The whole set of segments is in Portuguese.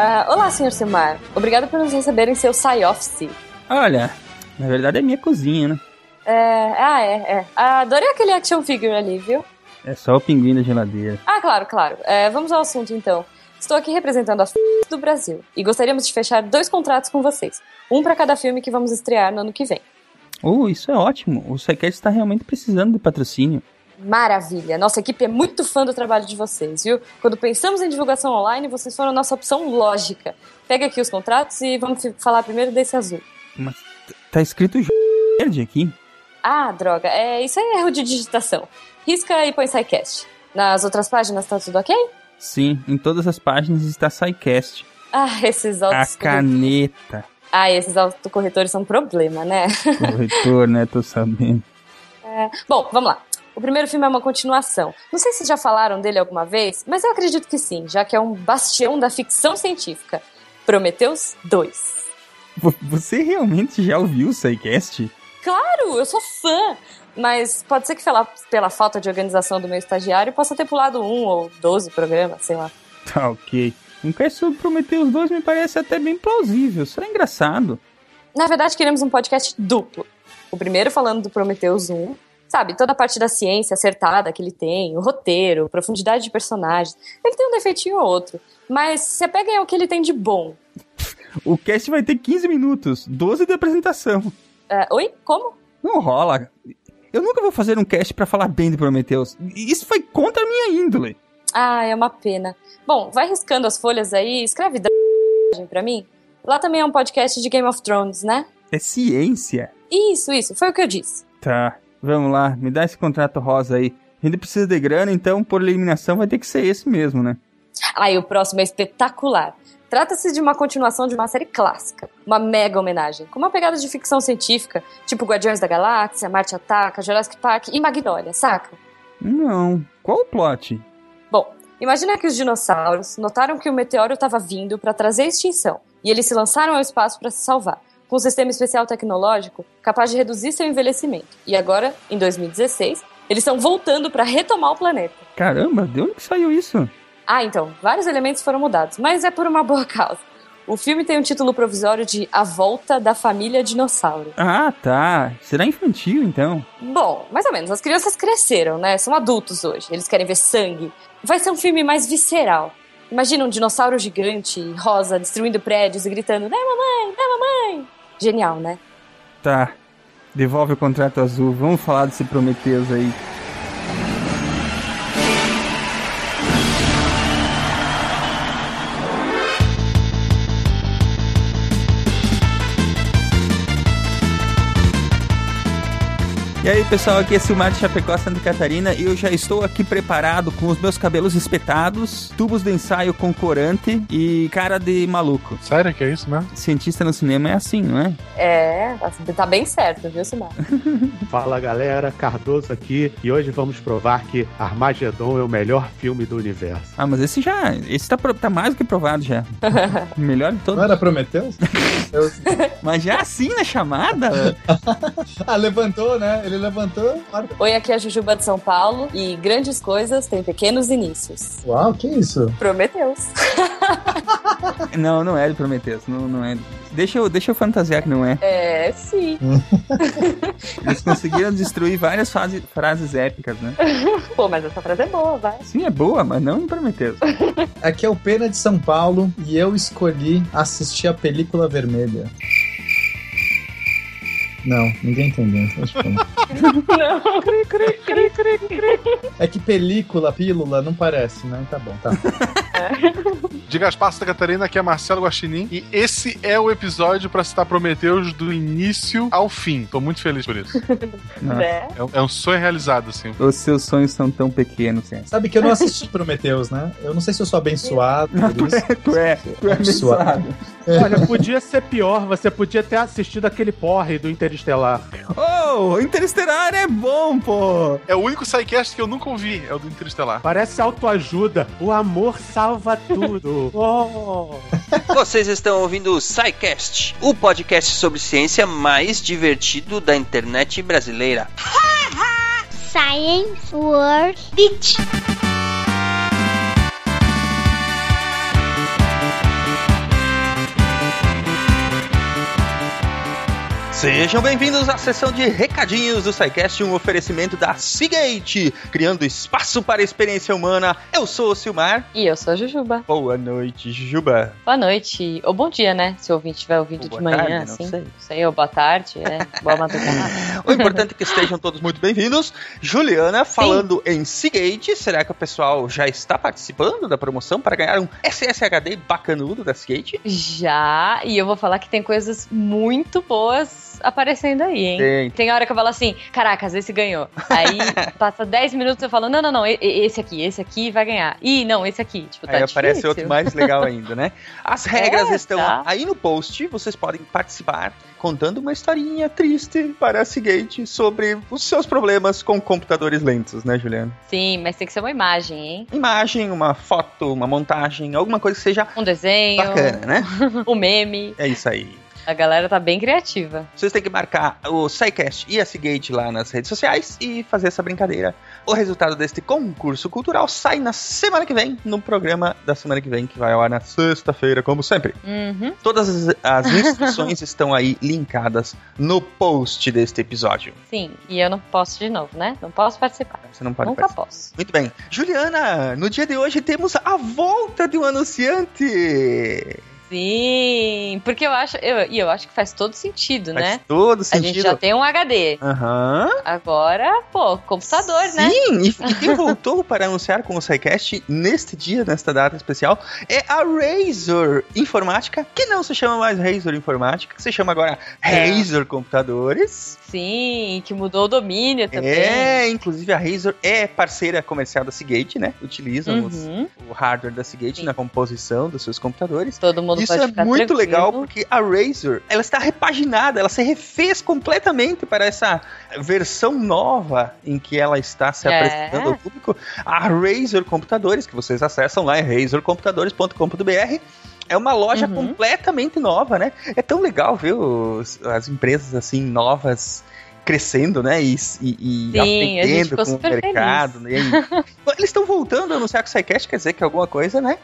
Uh, olá, Sr. Silmar. Obrigado por nos receber em seu sci-office. Olha, na verdade é minha cozinha, né? É, ah, é, é. Adorei aquele action figure ali, viu? É só o pinguim da geladeira. Ah, claro, claro. É, vamos ao assunto então. Estou aqui representando a f... do Brasil e gostaríamos de fechar dois contratos com vocês. Um para cada filme que vamos estrear no ano que vem. Oh, isso é ótimo. O SciCast está realmente precisando de patrocínio. Maravilha! Nossa equipe é muito fã do trabalho de vocês, viu? Quando pensamos em divulgação online, vocês foram a nossa opção lógica. Pega aqui os contratos e vamos falar primeiro desse azul. Mas tá escrito verde aqui. Ah, droga. É, isso é erro de digitação. Risca e põe SciCast. Nas outras páginas tá tudo ok? Sim, em todas as páginas está SciCast. Ah, esses autos... A caneta. Ah, esses autocorretores são um problema, né? Corretor, né? Tô sabendo. É... Bom, vamos lá. O primeiro filme é uma continuação. Não sei se já falaram dele alguma vez, mas eu acredito que sim, já que é um bastião da ficção científica. Prometheus 2. Você realmente já ouviu o SciCast? Claro, eu sou fã. Mas pode ser que pela, pela falta de organização do meu estagiário possa ter pulado um ou doze programas, sei lá. Tá ok. Um cast sobre Prometheus 2 me parece até bem plausível. Será engraçado. Na verdade, queremos um podcast duplo. O primeiro falando do Prometheus 1 sabe, toda a parte da ciência acertada que ele tem, o roteiro, profundidade de personagens. Ele tem um defeitinho ou outro, mas você pega o que ele tem de bom. O cast vai ter 15 minutos, 12 de apresentação. Uh, oi? Como? Não rola. Eu nunca vou fazer um cast para falar bem de Prometheus. Isso foi contra a minha índole. Ah, é uma pena. Bom, vai riscando as folhas aí, escreve pra mim. Lá também é um podcast de Game of Thrones, né? É ciência. Isso, isso, foi o que eu disse. Tá. Vamos lá, me dá esse contrato rosa aí. A gente precisa de grana, então por eliminação vai ter que ser esse mesmo, né? Ah, e o próximo é espetacular. Trata-se de uma continuação de uma série clássica, uma mega homenagem, com uma pegada de ficção científica, tipo Guardiões da Galáxia, Marte Ataca, Jurassic Park e Magnolia, saca? Não. Qual o plot? Bom, imagina que os dinossauros notaram que o meteoro estava vindo para trazer extinção, e eles se lançaram ao espaço para se salvar com um sistema especial tecnológico capaz de reduzir seu envelhecimento. E agora, em 2016, eles estão voltando para retomar o planeta. Caramba, de onde que saiu isso? Ah, então, vários elementos foram mudados, mas é por uma boa causa. O filme tem um título provisório de A Volta da Família Dinossauro. Ah, tá. Será infantil, então? Bom, mais ou menos. As crianças cresceram, né? São adultos hoje. Eles querem ver sangue. Vai ser um filme mais visceral. Imagina um dinossauro gigante, rosa, destruindo prédios e gritando: Dá mamãe, dá mamãe! Genial, né? Tá. Devolve o contrato azul. Vamos falar desse Prometheus aí. E aí pessoal, aqui é Silmar de Chapecó, Santa Catarina e eu já estou aqui preparado com os meus cabelos espetados, tubos de ensaio com corante e cara de maluco. Sério que é isso mesmo? Cientista no cinema é assim, não é? É, tá bem certo, viu, Silmar? Fala galera, Cardoso aqui e hoje vamos provar que Armagedon é o melhor filme do universo. Ah, mas esse já, esse tá, tá mais do que provado já. melhor de todos. Não era Prometheus? eu... Mas já assim na chamada? ah, levantou, né? Ele levantou. Oi, aqui é a Jujuba de São Paulo e grandes coisas têm pequenos inícios. Uau, que isso? Prometeus. não, não é de Prometeus, não, não é. Deixa eu, deixa eu fantasiar que não é. É, sim. Eles conseguiram destruir várias fase, frases épicas, né? Pô, mas essa frase é boa, vai. Sim, é boa, mas não em Prometeus. Aqui é o Pena de São Paulo e eu escolhi assistir a película vermelha. Não, ninguém entendeu. Então não. É que película, pílula, não parece, né? Tá bom, tá. De Gaspar Santa Catarina, aqui é Marcelo Guaxinim. E esse é o episódio para citar Prometeus do início ao fim. Tô muito feliz por isso. É. é. um sonho realizado, assim. Os seus sonhos são tão pequenos, assim. Sabe que eu não assisti Prometeus, né? Eu não sei se eu sou abençoado. Não, tu, é, tu é, tu é abençoado. Olha, podia ser pior. Você podia ter assistido aquele porre do Interestelar. Oh, Interestelar é bom, pô! É o único sidecast que eu nunca ouvi, é o do Interestelar. Parece autoajuda. O amor salva tudo. oh. Vocês estão ouvindo o SciCast, o podcast sobre ciência mais divertido da internet brasileira. Science World Beach. Sejam bem-vindos à sessão de recadinhos do SciCast, um oferecimento da Seagate, criando espaço para a experiência humana. Eu sou o Silmar. E eu sou a Jujuba. Boa noite, Jujuba. Boa noite. Ou bom dia, né? Se o ouvinte estiver ouvindo Ou de boa manhã, tarde, assim. sei. Não sei, ou boa tarde, é. Boa madrugada. O importante é que estejam todos muito bem-vindos. Juliana, falando em Seagate, será que o pessoal já está participando da promoção para ganhar um SSHD bacanudo da Seagate? Já, e eu vou falar que tem coisas muito boas aparecendo aí, hein? Tem. Tem hora que eu falo assim, caracas, esse ganhou. Aí passa 10 minutos eu falo, não, não, não, esse aqui, esse aqui vai ganhar. Ih, não, esse aqui. Tipo, tá Aí aparece difícil. outro mais legal ainda, né? As regras É, estão tá. aí no post, vocês podem participar contando uma historinha triste para a Seagate sobre os seus problemas com computadores lentos, né, Juliana? Sim, mas tem que ser uma imagem, hein? Imagem, uma foto, uma montagem, alguma coisa que seja Um desenho, bacana, né? um meme. É isso aí. A galera tá bem criativa. Vocês têm que marcar o SciCast e a Seagate lá nas redes sociais e fazer essa brincadeira. O resultado deste concurso cultural sai na semana que vem, no programa da semana que vem, que vai ao ar na sexta-feira, como sempre. Uhum. Todas as, as instruções estão aí linkadas no post deste episódio. Sim, e eu não posso de novo, né? Não posso participar. Você não pode Nunca participar. posso. Muito bem. Juliana, no dia de hoje temos a volta de um anunciante. Sim, porque eu acho, eu, e eu acho que faz todo sentido, Faz né? todo A sentido. gente já tem um HD. Aham. Agora, pô, computador, né? Sim, e, e quem voltou para anunciar com o SciCast neste dia, nesta data especial, é a Razer Informática, que não se chama mais Razer Informática, que se chama agora É. Razer Computadores. Sim, que mudou o domínio também. É, inclusive a Razer é parceira comercial da Seagate, né? Utilizam Uhum. o hardware da Seagate Sim. na composição dos seus computadores. Todo mundo Isso pode é muito tranquilo. legal porque a Razer, ela está repaginada, ela se refez completamente para essa versão nova em que ela está se É. apresentando ao público. A Razer Computadores, que vocês acessam lá em razercomputadores.com.br. É uma loja Uhum. completamente nova, né? É tão legal ver os- as empresas assim novas crescendo, né? E, e, e Sim, aprendendo com o mercado. Né? Eles estão voltando a anunciar que o SciCast quer dizer que alguma coisa, né?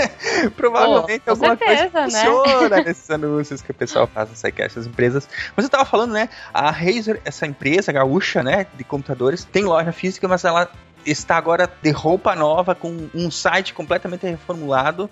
Provavelmente com alguma certeza, coisa né? funciona nesses anúncios que o pessoal faz no SciCast, as empresas. Mas eu tava falando, né? A Razer, essa empresa gaúcha, né? De computadores, tem loja física, mas ela está agora de roupa nova, com um site completamente reformulado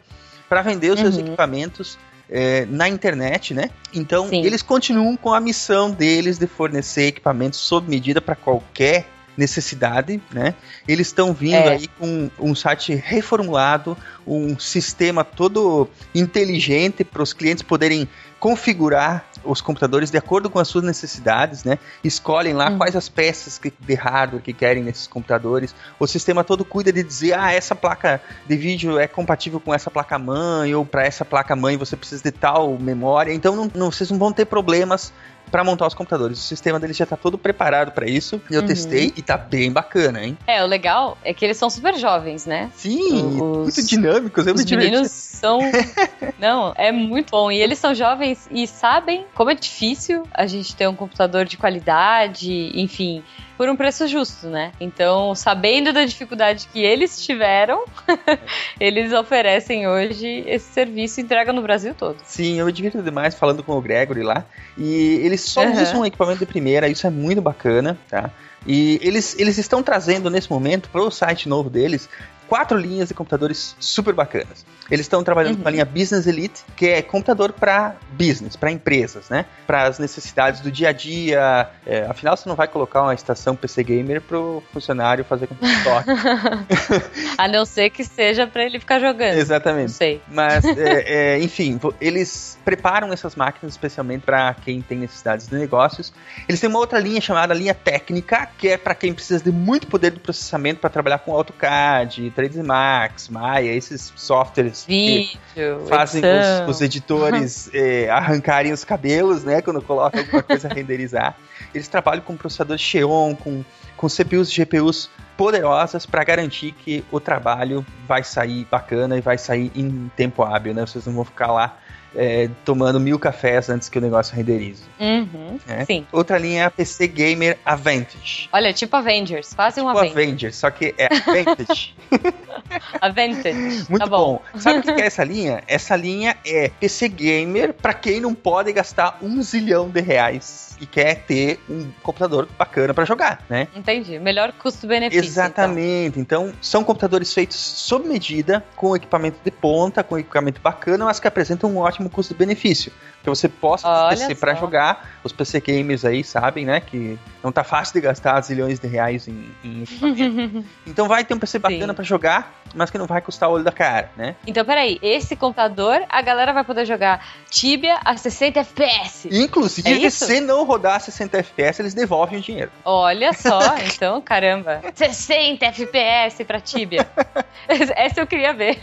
para vender os seus Uhum. equipamentos é, na internet, né? Então, Sim. eles continuam com a missão deles de fornecer equipamentos sob medida para qualquer necessidade, né? Eles estão vindo É. aí com um site reformulado, um sistema todo inteligente para os clientes poderem configurar os computadores de acordo com as suas necessidades, né? Escolhem lá Uhum. quais as peças que- de hardware que querem nesses computadores. O sistema todo cuida de dizer, ah, essa placa de vídeo é compatível com essa placa mãe ou para essa placa mãe você precisa de tal memória. Então não, não- vocês não vão ter problemas para montar os computadores. O sistema deles já tá todo preparado para isso. Eu Uhum. testei e tá bem bacana, hein? É, o legal é que eles são super jovens, né? Sim, Os- muito dinâmicos. Eu me Os diverti. meninos são. Não, é muito bom. E eles são jovens e sabem como é difícil a gente ter um computador de qualidade, enfim, por um preço justo, né? Então, sabendo da dificuldade que eles tiveram, eles oferecem hoje esse serviço e entregam no Brasil todo. Sim, eu divirto demais falando com o Gregory lá. E eles só Aham. usam um equipamento de primeira, isso é muito bacana, tá? E eles, eles estão trazendo nesse momento para o site novo deles quatro linhas de computadores super bacanas. Eles estão trabalhando Uhum. com a linha Business Elite, que é computador para business, para empresas, né? Para as necessidades do dia a dia. É, afinal, você não vai colocar uma estação PC Gamer pro funcionário fazer computador. A não ser que seja pra ele ficar jogando. Não Exatamente. sei. Mas, é, é, enfim, eles preparam essas máquinas especialmente para quem tem necessidades de negócios. Eles têm uma outra linha chamada linha técnica, que é para quem precisa de muito poder de processamento para trabalhar com AutoCAD, 3D Max, Maya, esses softwares Vídeo, que fazem os, os, editores eh, arrancarem os cabelos, né, quando colocam alguma coisa a renderizar. Eles trabalham com processadores Xeon, com, com CPUs e GPUs poderosas para garantir que o trabalho vai sair bacana e vai sair em tempo hábil, né? Vocês não vão ficar lá é, tomando mil cafés antes que o negócio renderize. Uhum, né? Sim. Outra linha é a PC Gamer Advantage. Olha, tipo Avengers, quase tipo um Avengers. Avengers, só que é Advantage. Advantage. Muito tá bom. bom. Sabe o que é essa linha? Essa linha é PC Gamer para quem não pode gastar um zilhão de reais e quer ter um computador bacana para jogar, né? Entendi. Melhor custo-benefício. Exatamente. Então. então, são computadores feitos sob medida, com equipamento de ponta, com equipamento bacana, mas que apresentam um ótimo custo-benefício. Que você possa ter PC para jogar. Os PC gamers aí sabem, né? Que não tá fácil de gastar zilhões de reais em, em equipamento. então vai ter um PC bacana para jogar, mas que não vai custar o olho da cara, né? Então, peraí, esse computador, a galera vai poder jogar Tibia a 60 FPS. Inclusive, é se não rodar 60 FPS, eles devolvem o dinheiro. Olha só, então, caramba. 60 FPS pra Tibia. Essa eu queria ver.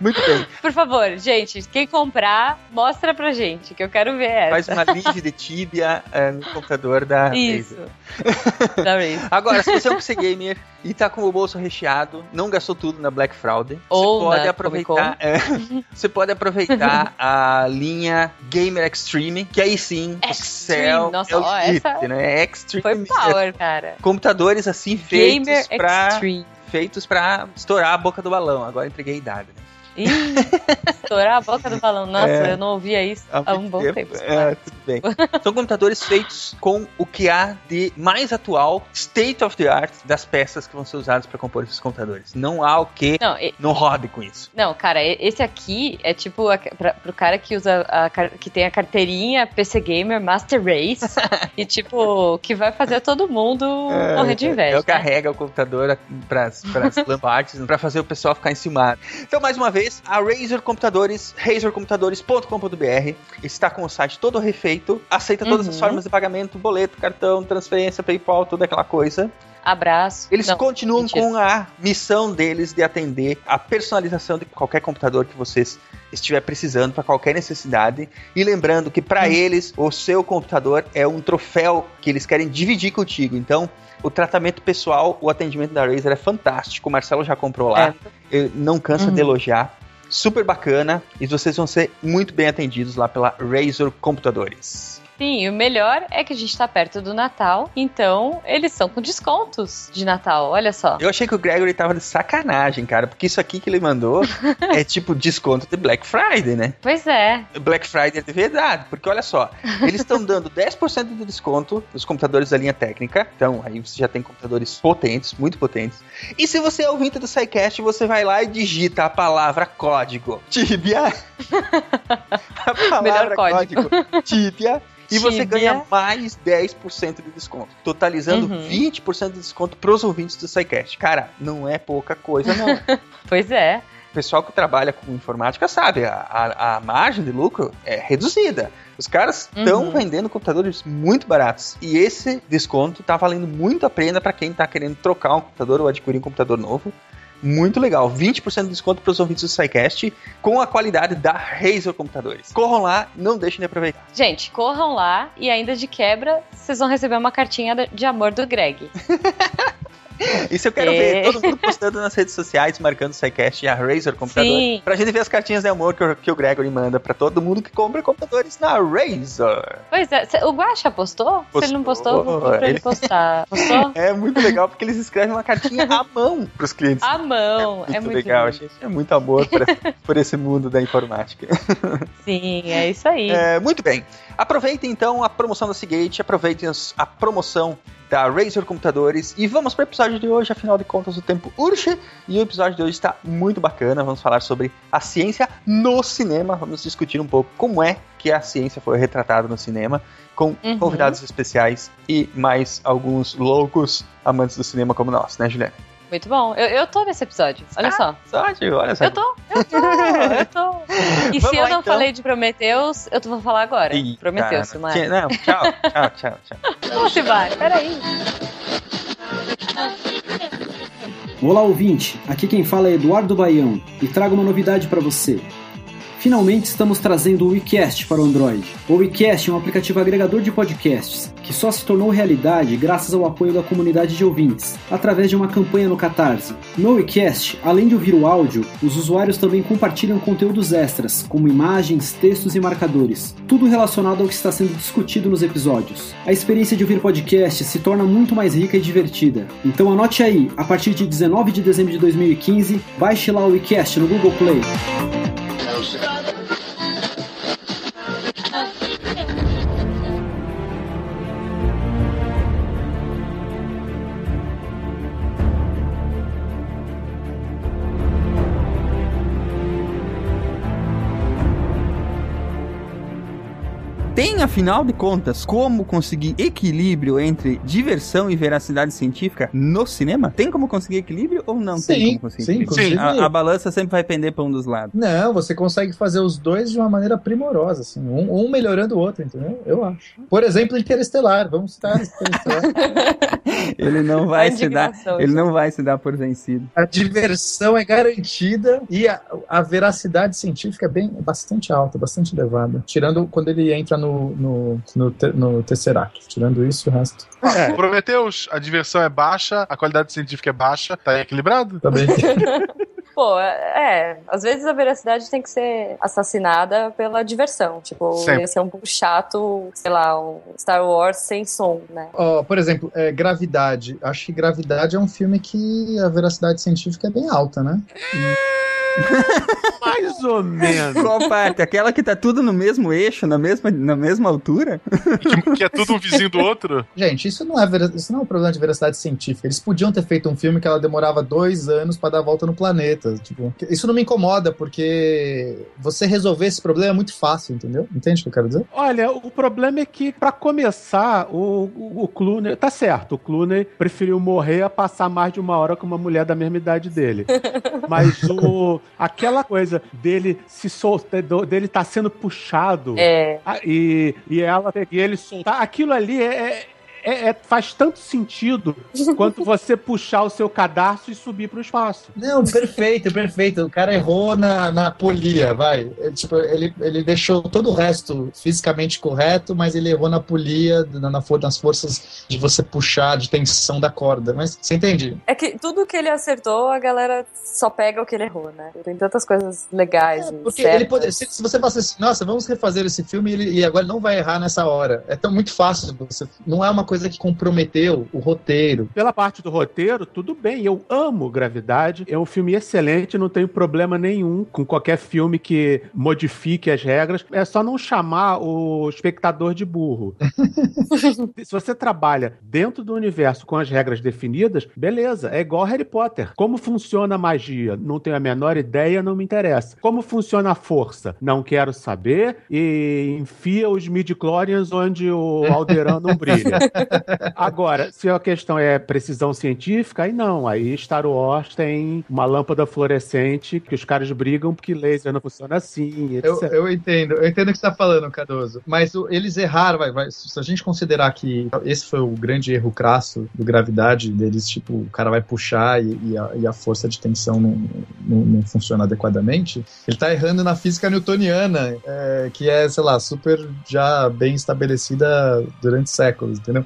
Muito bem. Por favor, gente, quem comprar, mostra pra gente, que eu quero ver essa. Faz uma live de Tibia uh, no computador da Isso. da Razer. Agora, se você é um PC gamer e tá com o bolso recheado, não gastou tudo na Black Friday, Ou você pode aproveitar, é, você pode aproveitar a linha Gamer Extreme, que aí sim, Extreme. céu Nossa, é o ó, essa né? Extreme. Foi power, cara. Computadores assim feitos Gamer pra Extreme. feitos para estourar a boca do balão. Agora entreguei a idade, né? Ih, estourar a boca do balão. Nossa, é, eu não ouvia isso há, um bom tempo. tempo é, tudo bem. São computadores feitos com o que há de mais atual, state of the art, das peças que vão ser usadas para compor esses computadores. Não há o que não, e... não rode com isso. Não, cara, esse aqui é tipo a, pra, pro cara que usa a, que tem a carteirinha PC Gamer Master Race e tipo, que vai fazer todo mundo é, morrer de inveja. Eu né? carrego o computador para as lampartes para fazer o pessoal ficar enciumado. Então, mais uma vez, a Razer Computadores, razercomputadores.com.br, está com o site todo refeito, aceita todas uhum. as formas de pagamento, boleto, cartão, transferência, PayPal, toda aquela coisa. Abraço. Eles Não, continuam mentira. com a missão deles de atender a personalização de qualquer computador que vocês estiver precisando para qualquer necessidade. E lembrando que para hum. eles o seu computador é um troféu que eles querem dividir contigo. Então, o tratamento pessoal, o atendimento da Razer é fantástico. O Marcelo já comprou lá. É. não cansa uhum. de elogiar. Super bacana. E vocês vão ser muito bem atendidos lá pela Razer Computadores. Sim, e o melhor é que a gente tá perto do Natal, então eles são com descontos de Natal, olha só. Eu achei que o Gregory tava de sacanagem, cara, porque isso aqui que ele mandou é tipo desconto de Black Friday, né? Pois é. Black Friday é de verdade, porque olha só, eles estão dando 10% de desconto nos computadores da linha técnica, então aí você já tem computadores potentes, muito potentes. E se você é ouvinte do SciCast, você vai lá e digita a palavra código Tibia. a palavra Melhor código. código Tibia e você ganha mais 10% de desconto, totalizando uhum. 20% de desconto pros ouvintes do SciCast. Cara, não é pouca coisa, não. pois é. O pessoal que trabalha com informática sabe, a, a, a margem de lucro é reduzida. Os caras estão uhum. vendendo computadores muito baratos. E esse desconto tá valendo muito a pena para quem tá querendo trocar um computador ou adquirir um computador novo muito legal. 20% de desconto para os ouvintes do SciCast com a qualidade da Razer Computadores. Corram lá, não deixem de aproveitar. Gente, corram lá e ainda de quebra, vocês vão receber uma cartinha de amor do Greg. Isso eu quero é. ver. Todo mundo postando nas redes sociais, marcando o SciCast e a Razer computador. Sim. Pra gente ver as cartinhas de amor que o, que o Gregory manda pra todo mundo que compra computadores na Razer. Pois é. O Guaxa postou? postou? Se ele não postou, vou pra ele, postar. Postou? É muito legal porque eles escrevem uma cartinha à mão pros clientes. À mão. É muito, é muito legal, lindo. gente. É muito amor por, por esse mundo da informática. Sim, é isso aí. É, muito bem. Aproveitem então a promoção da Seagate, aproveitem a promoção da Razer Computadores e vamos para o episódio de hoje. Afinal de contas, o tempo urge e o episódio de hoje está muito bacana. Vamos falar sobre a ciência no cinema. Vamos discutir um pouco como é que a ciência foi retratada no cinema, com uhum. convidados especiais e mais alguns loucos amantes do cinema como nós, né, Juliana? Muito bom. Eu, eu tô nesse episódio. Olha ah, só. sorte olha só. Eu tô, eu tô, eu tô. E Vamos se eu lá, não então. falei de Prometeus, eu vou falar agora. Ih, Prometeus, cara. Silmar. É? Não, tchau, tchau, tchau, tchau. Como você vai? Peraí. Olá, ouvinte. Aqui quem fala é Eduardo Baião e trago uma novidade para você. Finalmente estamos trazendo o WeCast para o Android. O WeCast é um aplicativo agregador de podcasts que só se tornou realidade graças ao apoio da comunidade de ouvintes, através de uma campanha no Catarse. No WeCast, além de ouvir o áudio, os usuários também compartilham conteúdos extras, como imagens, textos e marcadores, tudo relacionado ao que está sendo discutido nos episódios. A experiência de ouvir podcast se torna muito mais rica e divertida. Então anote aí, a partir de 19 de dezembro de 2015, baixe lá o WeCast no Google Play. Música Tem, afinal de contas, como conseguir equilíbrio entre diversão e veracidade científica no cinema? Tem como conseguir equilíbrio ou não sim, tem como conseguir sim, equilíbrio? sim. A, a, balança sempre vai pender para um dos lados. Não, você consegue fazer os dois de uma maneira primorosa, assim, um, um melhorando o outro, entendeu? Eu acho. Por exemplo, Interestelar, vamos citar Interestelar. ele não vai se dar, ele não vai se dar por vencido. A diversão é garantida e a, a veracidade científica é bem bastante alta, bastante elevada, tirando quando ele entra no no, no, no, no Tesseract. Tirando isso, o resto. É. Prometeus, a diversão é baixa, a qualidade científica é baixa, tá equilibrado? Tá bem. Pô, é, às vezes a veracidade tem que ser assassinada pela diversão. Tipo, Sempre. ia ser um pouco chato, sei lá, um Star Wars sem som, né? Ó, por exemplo, é, Gravidade. Acho que Gravidade é um filme que a veracidade científica é bem alta, né? Mais ou menos. Qual parte? Aquela que tá tudo no mesmo eixo, na mesma, na mesma altura? Que, que é tudo um vizinho do outro? Gente, isso não, é vera- isso não é um problema de veracidade científica. Eles podiam ter feito um filme que ela demorava dois anos pra dar a volta no planeta. Tipo, isso não me incomoda, porque você resolver esse problema é muito fácil, entendeu? Entende o que eu quero dizer? Olha, o problema é que, pra começar, o, o, o Clooney. Tá certo, o Clooney preferiu morrer a passar mais de uma hora com uma mulher da mesma idade dele. Mas o, aquela coisa dele se soltar, dele tá sendo puxado É. ah, e, e ela e ele soltar, aquilo ali é. É- é- faz tanto sentido quanto você puxar o seu cadarço e subir pro espaço. Não, perfeito, perfeito. O cara errou na, na polia, vai. Ele, tipo, ele, ele deixou todo o resto fisicamente correto, mas ele errou na polia, na, na for- nas forças de você puxar, de tensão da corda. Mas você entende? É que tudo que ele acertou, a galera só pega o que ele errou, né? Tem tantas coisas legais. e Porque certas. ele pode, se, se você falasse assim, nossa, vamos refazer esse filme e, ele, e agora ele não vai errar nessa hora. É tão muito fácil. Você, não é uma coisa que comprometeu o roteiro. Pela parte do roteiro, tudo bem. Eu amo Gravidade. É um filme excelente, não tenho problema nenhum com qualquer filme que modifique as regras. É só não chamar o espectador de burro. Se você trabalha dentro do universo com as regras definidas, beleza, é igual Harry Potter. Como funciona a magia? Não tenho a menor ideia, não me interessa. Como funciona a força? Não quero saber e enfia os midi-chlorians onde o Alderan não brilha. Agora, se a questão é precisão científica, aí não. Aí Star Wars tem uma lâmpada fluorescente que os caras brigam porque laser não funciona assim, etc. Eu, eu entendo, eu entendo o que você está falando, Cardoso. Mas o- eles erraram, vai, vai, se a gente considerar que esse foi o grande erro crasso do gravidade deles, tipo, o cara vai puxar e, e a, e a força de tensão não, não, não funciona adequadamente, ele tá errando na física newtoniana, é, que é, sei lá, super já bem estabelecida durante séculos, entendeu?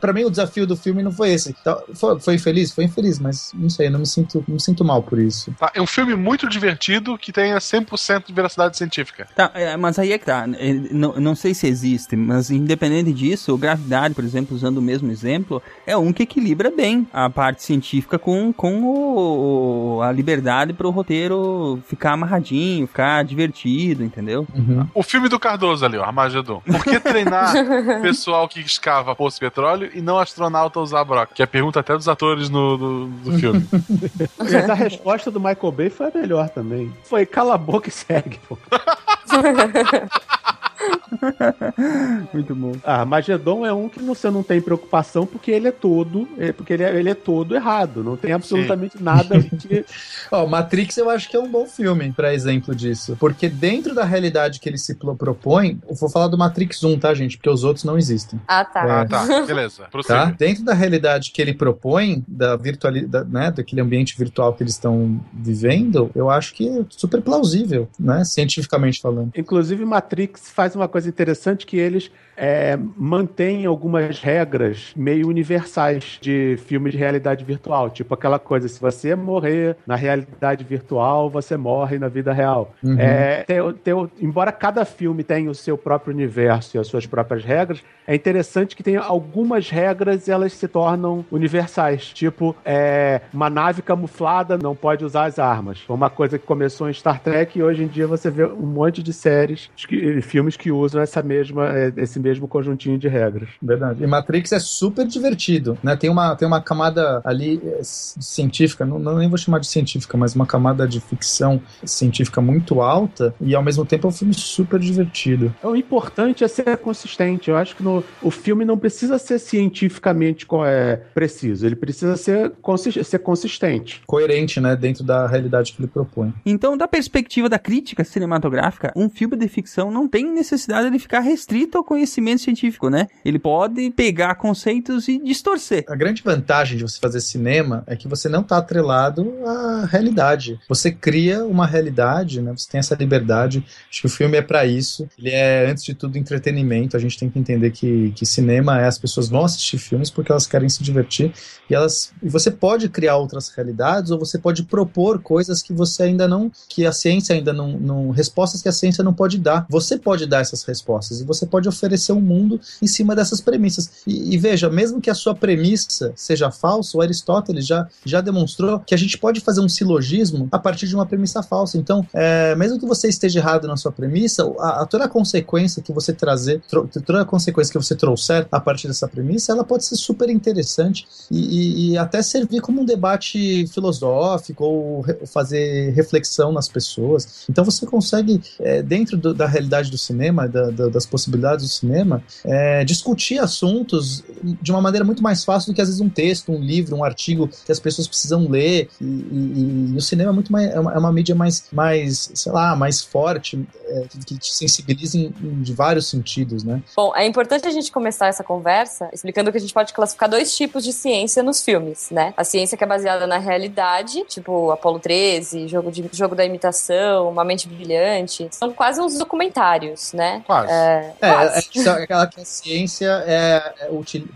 Pra mim, o desafio do filme não foi esse. Tá, Foi, foi infeliz? Foi infeliz, mas não sei, eu não me sinto, não me sinto mal por isso. Tá, é um filme muito divertido que tenha 100% de veracidade científica. Tá, é, mas aí é que tá. é, Não, não sei se existe, mas independente disso, o Gravidade, por exemplo, usando o mesmo exemplo, é um que equilibra bem a parte científica com, com o- a liberdade pro roteiro ficar amarradinho, ficar divertido, entendeu? O filme do Cardoso ali, ó, Armagedon. Por que treinar pessoal que escava poço de petróleo e não astronauta usar broca? Que é a pergunta até dos atores no, do, do filme. Mas a resposta do Michael Bay foi a melhor também. Foi cala a boca e segue, pô. Muito bom. Ah, Magedon é um que você não tem preocupação porque ele é todo, é, porque ele é, ele é todo errado. Não tem absolutamente Sim. nada que. Ó, Matrix eu acho que é um bom filme para exemplo disso, porque dentro da realidade que ele se propõe, eu vou falar do Matrix 1, tá, gente? Porque os outros não existem. Ah, tá. É, ah, tá. Beleza. Tá? Dentro da realidade que ele propõe, da virtualidade, né, daquele ambiente virtual que eles estão vivendo, eu acho que é super plausível, né, cientificamente falando. Inclusive, Matrix faz uma coisa interessante que eles é, mantêm algumas regras meio universais de filme de realidade virtual. Tipo aquela coisa, se você morrer na realidade virtual, você morre na vida real. Uhum. É, tem, tem, embora cada filme tenha o seu próprio universo e as suas próprias regras, é interessante que tem algumas regras e elas se tornam universais. Tipo, é, uma nave camuflada não pode usar as armas. Foi uma coisa que começou em Star Trek e hoje em dia você vê um monte de séries, filmes que usam essa mesma, é, esse mesmo mesmo conjuntinho de regras. Verdade. E Matrix é super divertido, né? Tem uma, tem uma camada ali é, científica, não, não nem vou chamar de científica, mas uma camada de ficção científica muito alta e ao mesmo tempo é um filme super divertido. O importante é ser consistente. Eu acho que no, o filme não precisa ser cientificamente é, preciso, ele precisa ser, consist, ser consistente. Coerente, né? Dentro da realidade que ele propõe. Então, da perspectiva da crítica cinematográfica, um filme de ficção não tem necessidade de ficar restrito ao conhecimento conhecimento científico, né? Ele pode pegar conceitos e distorcer. A grande vantagem de você fazer cinema é que você não está atrelado à realidade. Você cria uma realidade, né? Você tem essa liberdade. Acho que o filme é para isso. Ele é, antes de tudo, entretenimento. A gente tem que entender que, que cinema é as pessoas vão assistir filmes porque elas querem se divertir e elas e você pode criar outras realidades ou você pode propor coisas que você ainda não, que a ciência ainda não, não respostas que a ciência não pode dar. Você pode dar essas respostas e você pode oferecer um mundo em cima dessas premissas. E, e, veja, mesmo que a sua premissa seja falsa, o Aristóteles já, já demonstrou que a gente pode fazer um silogismo a partir de uma premissa falsa. Então, é, mesmo que você esteja errado na sua premissa, a, a toda a consequência que você trazer, tro, toda a consequência que você trouxer a partir dessa premissa, ela pode ser super interessante e, e, e até servir como um debate filosófico ou re, fazer reflexão nas pessoas. Então, você consegue, é, dentro do, da realidade do cinema, da, da, das possibilidades do cinema, é, discutir assuntos de uma maneira muito mais fácil do que às vezes um texto, um livro, um artigo que as pessoas precisam ler. E, e, e o cinema é muito mais, é uma, é uma, mídia mais, mais, sei lá, mais forte, é, que te sensibiliza em, em, de vários sentidos, né? Bom, é importante a gente começar essa conversa explicando que a gente pode classificar dois tipos de ciência nos filmes, né? A ciência que é baseada na realidade, tipo Apolo 13, jogo, de, jogo da imitação, Uma Mente Brilhante, são quase uns documentários, né? Quase. É, é, quase. É, aquela que a ciência é, é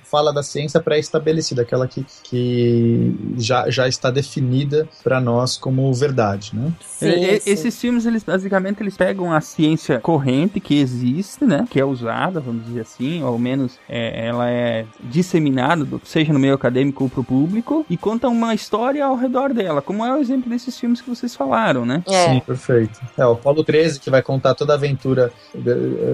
fala da ciência pré-estabelecida, aquela que, que já, já está definida para nós como verdade, né? Sim, é, sim. Esses filmes, eles basicamente eles pegam a ciência corrente que existe, né? Que é usada, vamos dizer assim, ou ao menos é, ela é disseminada, seja no meio acadêmico ou para o público, e conta uma história ao redor dela, como é o exemplo desses filmes que vocês falaram, né? É. Sim, perfeito. É, o Apolo 13 que vai contar toda a aventura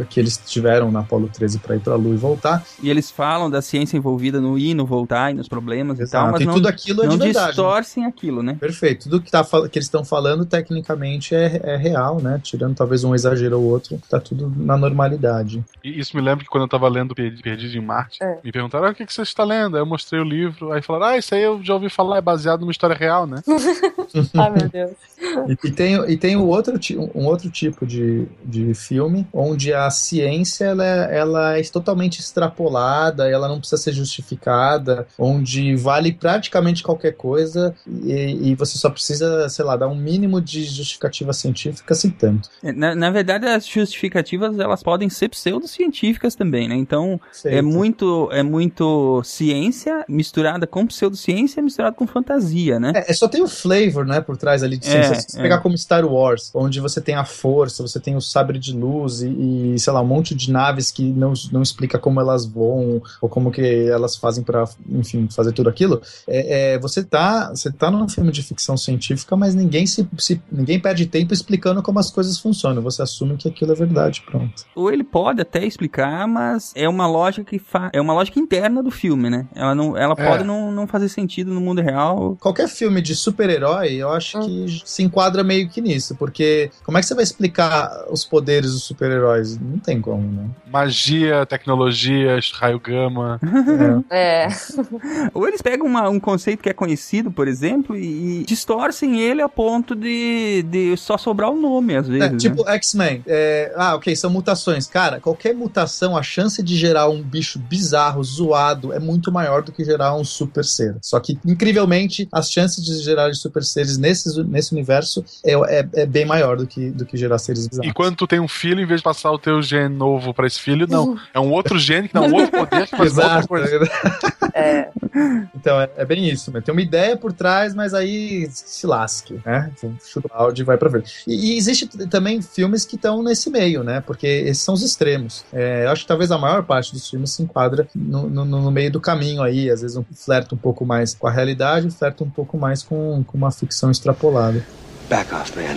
que eles tiveram na Apolo 13 para ir para a Lua e voltar. E eles falam da ciência envolvida no ir, no voltar e nos problemas Exato. e tal, mas e não, tudo aquilo é não de verdade, né? distorcem né? aquilo, né? Perfeito. Tudo que, tá, que eles estão falando tecnicamente é, é, real, né? Tirando talvez um exagero ou outro, tá tudo na normalidade. E isso me lembra que quando eu tava lendo Perdido em Marte, é. Me perguntaram ah, o que, que você está lendo. Aí eu mostrei o livro, aí falaram, ah, isso aí eu já ouvi falar, é baseado numa história real, né? Ai, meu Deus. E, e, tem, e tem um outro, um outro tipo de, de filme onde a ciência ela é, ela é totalmente extrapolada, ela não precisa ser justificada, onde vale praticamente qualquer coisa e, e você só precisa, sei lá, dar um mínimo de justificativa científica, assim tanto. É, na, na verdade, as justificativas elas podem ser pseudocientíficas também, né? Então é muito, é muito ciência misturada com pseudociência misturada com fantasia, né? É, é só tem o flavor, né, por trás ali de ciência. É, Se você é. pegar como Star Wars, onde você tem a força, você tem o sabre de luz e, e sei lá, um monte de naves que não, não explica como elas voam ou como que elas fazem para, enfim, fazer tudo aquilo. É, é, você tá, você tá num filme de ficção científica, mas ninguém se, se, ninguém perde tempo explicando como as coisas funcionam. Você assume que aquilo é verdade, pronto. Ou ele pode até explicar, mas é uma lógica que fa... é uma lógica interna do filme, né? Ela não, ela é. pode não, não fazer sentido no mundo real. Qualquer filme de super-herói, eu acho hum. que se enquadra meio que nisso, porque como é que você vai explicar os poderes do super-herói? super-heróis. Não tem como, né? Magia, tecnologia, raio gama. É. Ou eles pegam uma- um conceito que é conhecido, por exemplo, e, e distorcem ele a ponto de, de só sobrar o nome, às vezes. É, né? tipo X-Men. É, ah, ok, são mutações. Cara, qualquer mutação, a chance de gerar um bicho bizarro, zoado, é muito maior do que gerar um super ser. Só que, incrivelmente, as chances de gerar super seres nesse, nesse universo é, é, é bem maior do que, do que gerar seres bizarros. E quando tu tem um filho, em vez de passar o teu gene novo pra esse filho, não. É um outro gene que dá um outro poder que faz outra Exato. coisa. É. Então, é, é bem isso. Tem uma ideia por trás, mas aí se lasque, né? Então, Chuta o áudio e vai pra ver. E, e existe também filmes que estão nesse meio, né? Porque esses são os extremos. É, eu acho que talvez a maior parte dos filmes se enquadra no, no, no meio do caminho aí. Às vezes um flerta um pouco mais com a realidade, flerta um pouco mais com, com uma ficção extrapolada. Back off, man.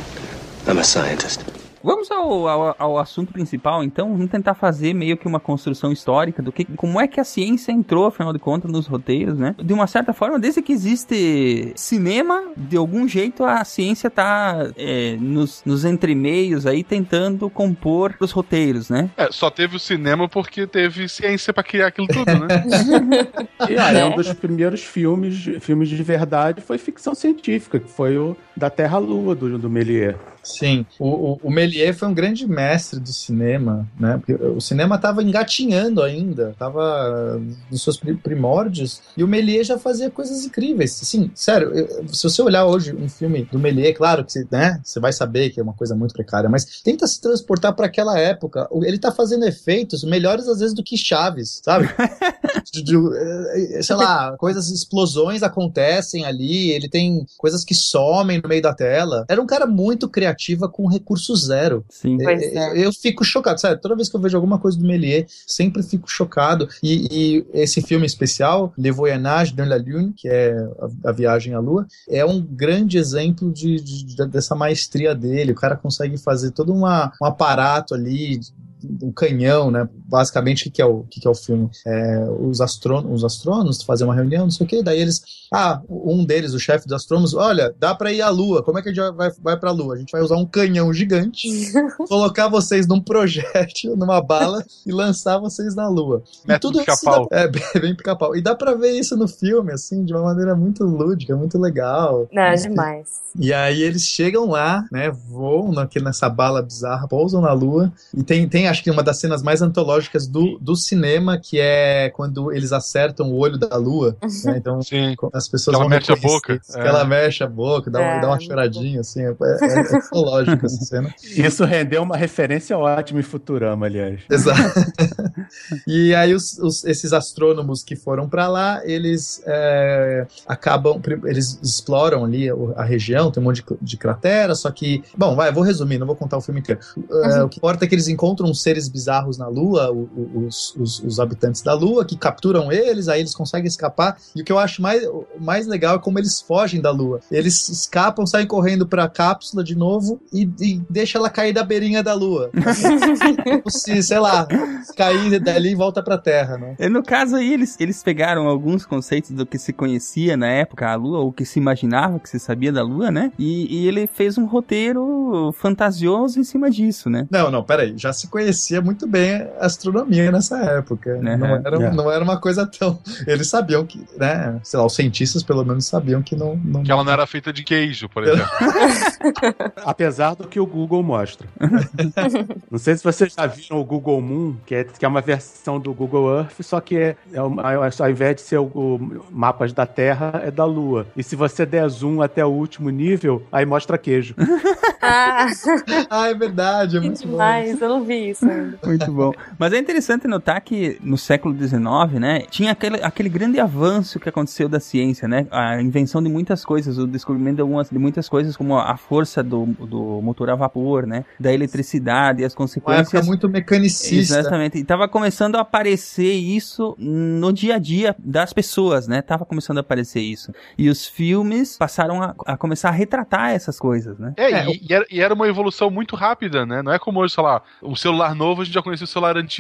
I'm a scientist. Vamos ao, ao, ao assunto principal, então. Vamos tentar fazer meio que uma construção histórica do que, como é que a ciência entrou, afinal de contas, nos roteiros, né? De uma certa forma, desde que existe cinema, de algum jeito a ciência tá é, nos, nos entremeios aí tentando compor os roteiros, né? É, só teve o cinema porque teve ciência pra criar aquilo tudo, né? E olha, um dos primeiros filmes, filmes de verdade foi ficção científica, que foi o da Terra-Lua, do, do Méliès. Sim, o, o, o Méliès foi um grande mestre do cinema, né? Porque o cinema estava engatinhando ainda, estava nos seus pri- primórdios, e o Méliès já fazia coisas incríveis. Assim, sério, eu- se você olhar hoje um filme do Méliès, claro que você, né, você vai saber que é uma coisa muito precária, mas tenta se transportar para aquela época. Ele tá fazendo efeitos melhores às vezes do que Chaves, sabe? eh, sei lá, coisas, explosões acontecem ali, ele tem coisas que somem no meio da tela. Era um cara muito criativa com recurso zero. Sim. Pois É, é. Eu fico chocado, sério, toda vez que eu vejo alguma coisa do Méliès, sempre fico chocado. E, e esse filme especial, Le Voyage dans la Lune, que é a, a viagem à Lua, é um grande exemplo de, de- de- dessa maestria dele. O cara consegue fazer todo uma, um aparato ali, um canhão, né? Basicamente, o que, que é o, que, que é o filme? É, os, astrônomos, os astrônomos fazem uma reunião, não sei o quê, daí eles. Ah, um deles, o chefe dos astrônomos, olha, dá pra ir à Lua. Como é que a gente vai, vai pra Lua? A gente vai usar um canhão gigante, colocar vocês num projétil, numa bala e lançar vocês na Lua. E Método isso pica-pau. dá- é bem, bem pica-pau. E dá pra ver isso no filme, assim, de uma maneira muito lúdica, muito legal. Não, demais. E aí eles chegam lá, né? Voam naquele, nessa bala bizarra, pousam na lua. E tem, tem acho que uma das cenas mais antológicas do, do cinema, que é quando eles acertam o olho da lua. né, Então Sim. as pessoas Que ela vão mexe a boca. isso, É. Que ela mexe a boca, dá, uma- É, dá uma choradinha, assim. É, é, é antológica essa cena. Isso rendeu uma referência ótima em Futurama, aliás. Exato. e aí os, os- esses astrônomos que foram para lá, eles é, acabam, eles exploram ali a, região, tem um monte de, de cratera, só que, bom, vai, eu vou resumir, não vou contar o filme inteiro. É, o que importa é que eles encontram seres bizarros na Lua, os, os, os habitantes da Lua, que capturam eles, aí eles conseguem escapar. E o que eu acho mais, mais legal é como eles fogem da Lua. Eles escapam, saem correndo para a cápsula de novo e, e deixa ela cair da beirinha da Lua. Se, sei lá, cair dali e volta pra Terra, né? E No caso aí, eles, eles pegaram alguns conceitos do que se conhecia na época a Lua, ou que se imaginava que se sabia da Lua, né? E, e ele fez um roteiro fantasioso em cima disso, né? Não, não, peraí. Já se conhecia muito bem a astronomia nessa época. Uhum. Não, era, É. não era uma coisa tão. Eles sabiam que, né? Sei lá, os cientistas pelo menos sabiam que não. não... Que ela não era feita de queijo, por exemplo. Apesar do que o Google mostra. Não sei se vocês já viram o Google Moon, que é, que é uma versão do Google Earth, só que é, é uma- ao invés de ser o, o mapas da Terra, é da Lua. E se você der zoom até o último nível, aí mostra queijo. Ah, Ah, é verdade, é que muito bom. demais. Eu não vi isso ainda. Muito bom. Mas é interessante notar que no século XIX, né, tinha aquele, aquele grande avanço que aconteceu da ciência, né? A invenção de muitas coisas, o descobrimento de, algumas, de muitas coisas, como a força do, do motor a vapor, né? Da eletricidade e as Uma época consequências. muito mecanicista. Exatamente. E tava começando a aparecer isso no dia a dia das pessoas, né? Tava começando a aparecer isso. E os filmes passaram a, a começar a retratar essas coisas, né? É, É, e, e, era, e, era, uma evolução muito rápida, né? Não é como hoje, sei lá, um celular novo, a gente já conhecia o celular antigo.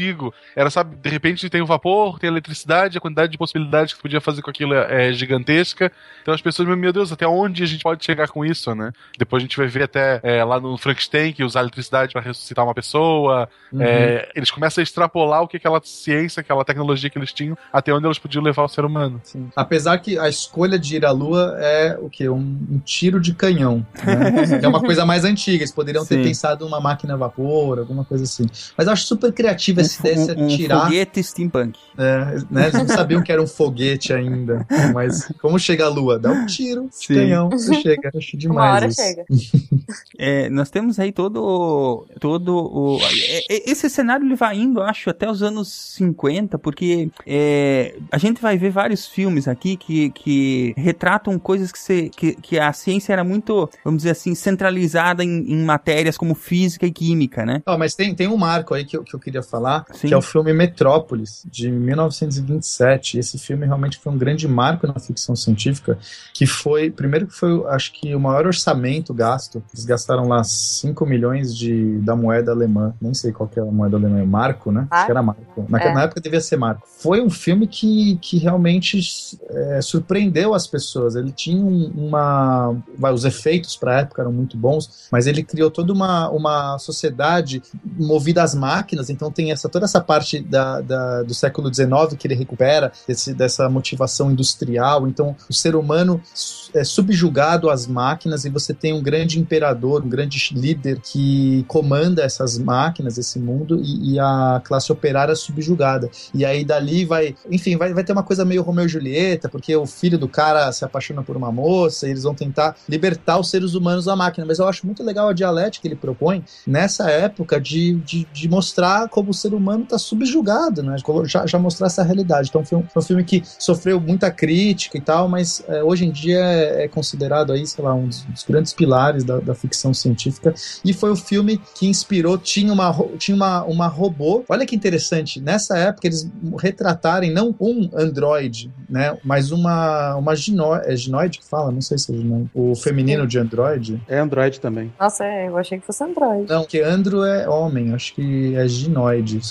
Era, sabe, de repente tem o vapor, tem a eletricidade, a quantidade de possibilidades que você podia fazer com aquilo é, é gigantesca. Então as pessoas, meu Deus, até onde a gente pode chegar com isso, né? Depois a gente vai ver até é, lá no Frankenstein que usar eletricidade para ressuscitar uma pessoa. Uhum. É, eles começam a extrapolar o que aquela ciência, aquela tecnologia que eles tinham, até onde elas podiam levar o ser humano. Sim. Apesar que a escolha de ir à Lua é o que? Um, um, tiro de canhão. Né? é uma coisa mais antiga. Eles poderiam Sim. ter pensado uma máquina a vapor, alguma coisa assim. Mas eu acho super criativa essa ideia de um, tirar. Um foguete steampunk. É, né? Eles não sabiam que era um foguete ainda. Mas como chega a Lua? Dá um tiro Sim. canhão, você chega. Acho demais. Uma hora isso. chega. é, nós temos aí todo, todo o. É, é, esse cenário ele vai indo, acho, até os anos 50, porque é, a gente vai ver vários filmes aqui que, que retratam coisas que, se, que, que a ciência era muito, vamos dizer assim, centralizada em, em matérias como física e química, né? Oh, mas tem, tem um marco aí que eu, que eu queria falar, Sim. que é o filme Metrópolis, de 1927. Esse filme realmente foi um grande marco na ficção científica, que foi, primeiro que foi, acho que o maior orçamento gasto, eles gastaram lá 5 milhões de, da moeda alemã, nem sei qual que é a moeda alemã, Marco, né? Acho que era Marco. Na, é. na época devia ser Marco. Foi um filme que, que realmente é, surpreendeu as pessoas. Ele tinha uma. Os efeitos para a época eram muito bons, mas ele criou toda uma, uma sociedade movida às máquinas, então tem essa, toda essa parte da, da do século XIX que ele recupera, dessa motivação industrial. Então, o ser humano é subjugado às máquinas e você tem um grande imperador, um grande líder que comanda essas máquinas, esse mundo, e, e a classe operária subjugada. E aí dali vai, enfim, vai, vai ter uma coisa meio Romeu e Julieta, porque o filho do cara se apaixona por uma moça, e eles vão tentar libertar os seres humanos da máquina. Mas eu acho muito legal a dialética que ele propõe nessa época de, de, de mostrar como o ser humano está subjugado, né? Já, já mostrar essa realidade. Então foi um, foi um filme que sofreu muita crítica e tal, mas é, hoje em dia é, é, considerado aí, sei lá, um dos, dos grandes pilares da, da, ficção científica. E foi o filme que inspirou, tinha uma, tinha uma, uma robô. Olha que interessante, nessa época eles retratarem não um androide, né, mas uma, uma gino, é ginoide que fala? Não sei se é ginoide. O feminino de androide. É androide também. Nossa, é, eu achei que fosse androide. Não, porque andro é homem, acho que é ginoide.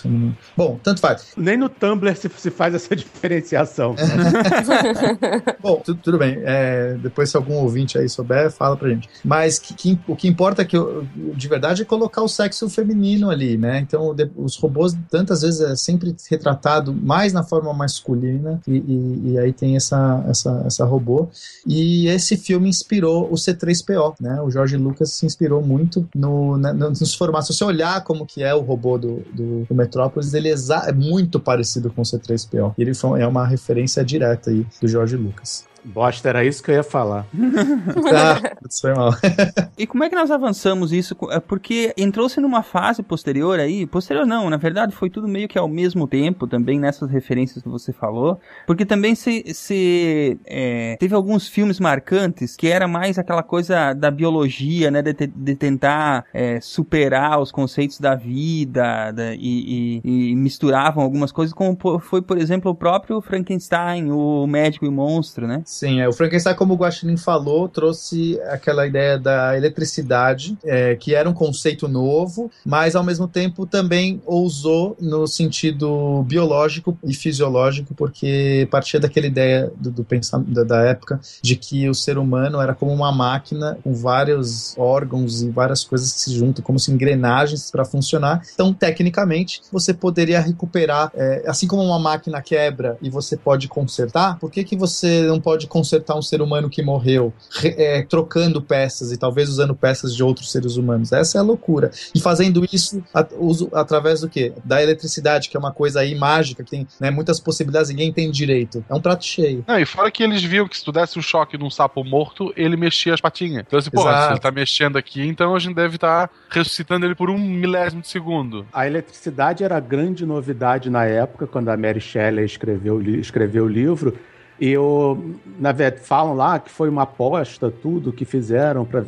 Bom, tanto faz. Nem no Tumblr se, se faz essa diferenciação. Bom, tudo, tudo bem. É, depois, se algum ouvinte aí souber, fala pra gente. Mas que, que, o que importa é que, eu, de verdade, é colocar o sexo feminino ali, né? Então, de, os robôs, tantas vezes, é sempre retratado mais na forma masculina, e, e, e, aí tem essa, essa, essa robô. E esse filme inspirou o C3PO, né? O George Lucas se inspirou muito no, né, nos formatos. Se você olhar como que é o robô do, do, do Metrópolis, ele é, muito parecido com o C3PO. Ele foi, é uma referência direta aí do George Lucas. Bosta, era isso que eu ia falar. ah, foi mal. e como é que nós avançamos isso? É porque entrou-se numa fase posterior aí, posterior não, na verdade foi tudo meio que ao mesmo tempo também nessas referências que você falou, porque também se, se é, teve alguns filmes marcantes que era mais aquela coisa da biologia, né, de, de tentar é, superar os conceitos da vida da, e, e, e, misturavam algumas coisas, como foi, por exemplo, o próprio Frankenstein, o médico e o monstro, né? Sim, é, o Frankenstein, como o Guaxinim falou, trouxe aquela ideia da eletricidade, é, que era um conceito novo, mas ao mesmo tempo também ousou no sentido biológico e fisiológico, porque partia daquela ideia do, do da, da época de que o ser humano era como uma máquina com vários órgãos e várias coisas que se juntam, como se engrenagens para funcionar. Então, tecnicamente, você poderia recuperar, é, assim como uma máquina quebra e você pode consertar, por que, que você não pode pode consertar um ser humano que morreu, é, trocando peças e talvez usando peças de outros seres humanos. Essa é a loucura. E fazendo isso at uso, através do quê? Da eletricidade, que é uma coisa aí mágica, que tem né, muitas possibilidades, ninguém tem direito. É um prato cheio. Não, e fora que eles viam que se tu desse um choque num sapo morto, ele mexia as patinhas. Então, assim, porra, se ele tá mexendo aqui, então a gente deve estar tá ressuscitando ele por um milésimo de segundo. A eletricidade era a grande novidade na época, quando a Mary Shelley escreveu, escreveu o livro, eu, na verdade, falam lá que foi uma aposta, tudo que fizeram pra,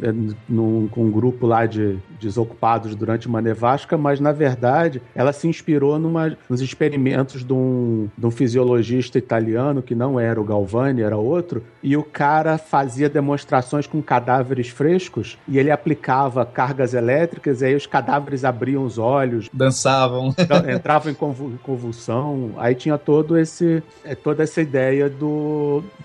num, com um grupo lá de desocupados durante uma nevasca, mas na verdade ela se inspirou numa, nos experimentos de um, de um fisiologista italiano que não era o Galvani, era outro, e o cara fazia demonstrações com cadáveres frescos e ele aplicava cargas elétricas e aí os cadáveres abriam os olhos, dançavam, entravam em convulsão, aí tinha todo esse é, toda essa ideia do,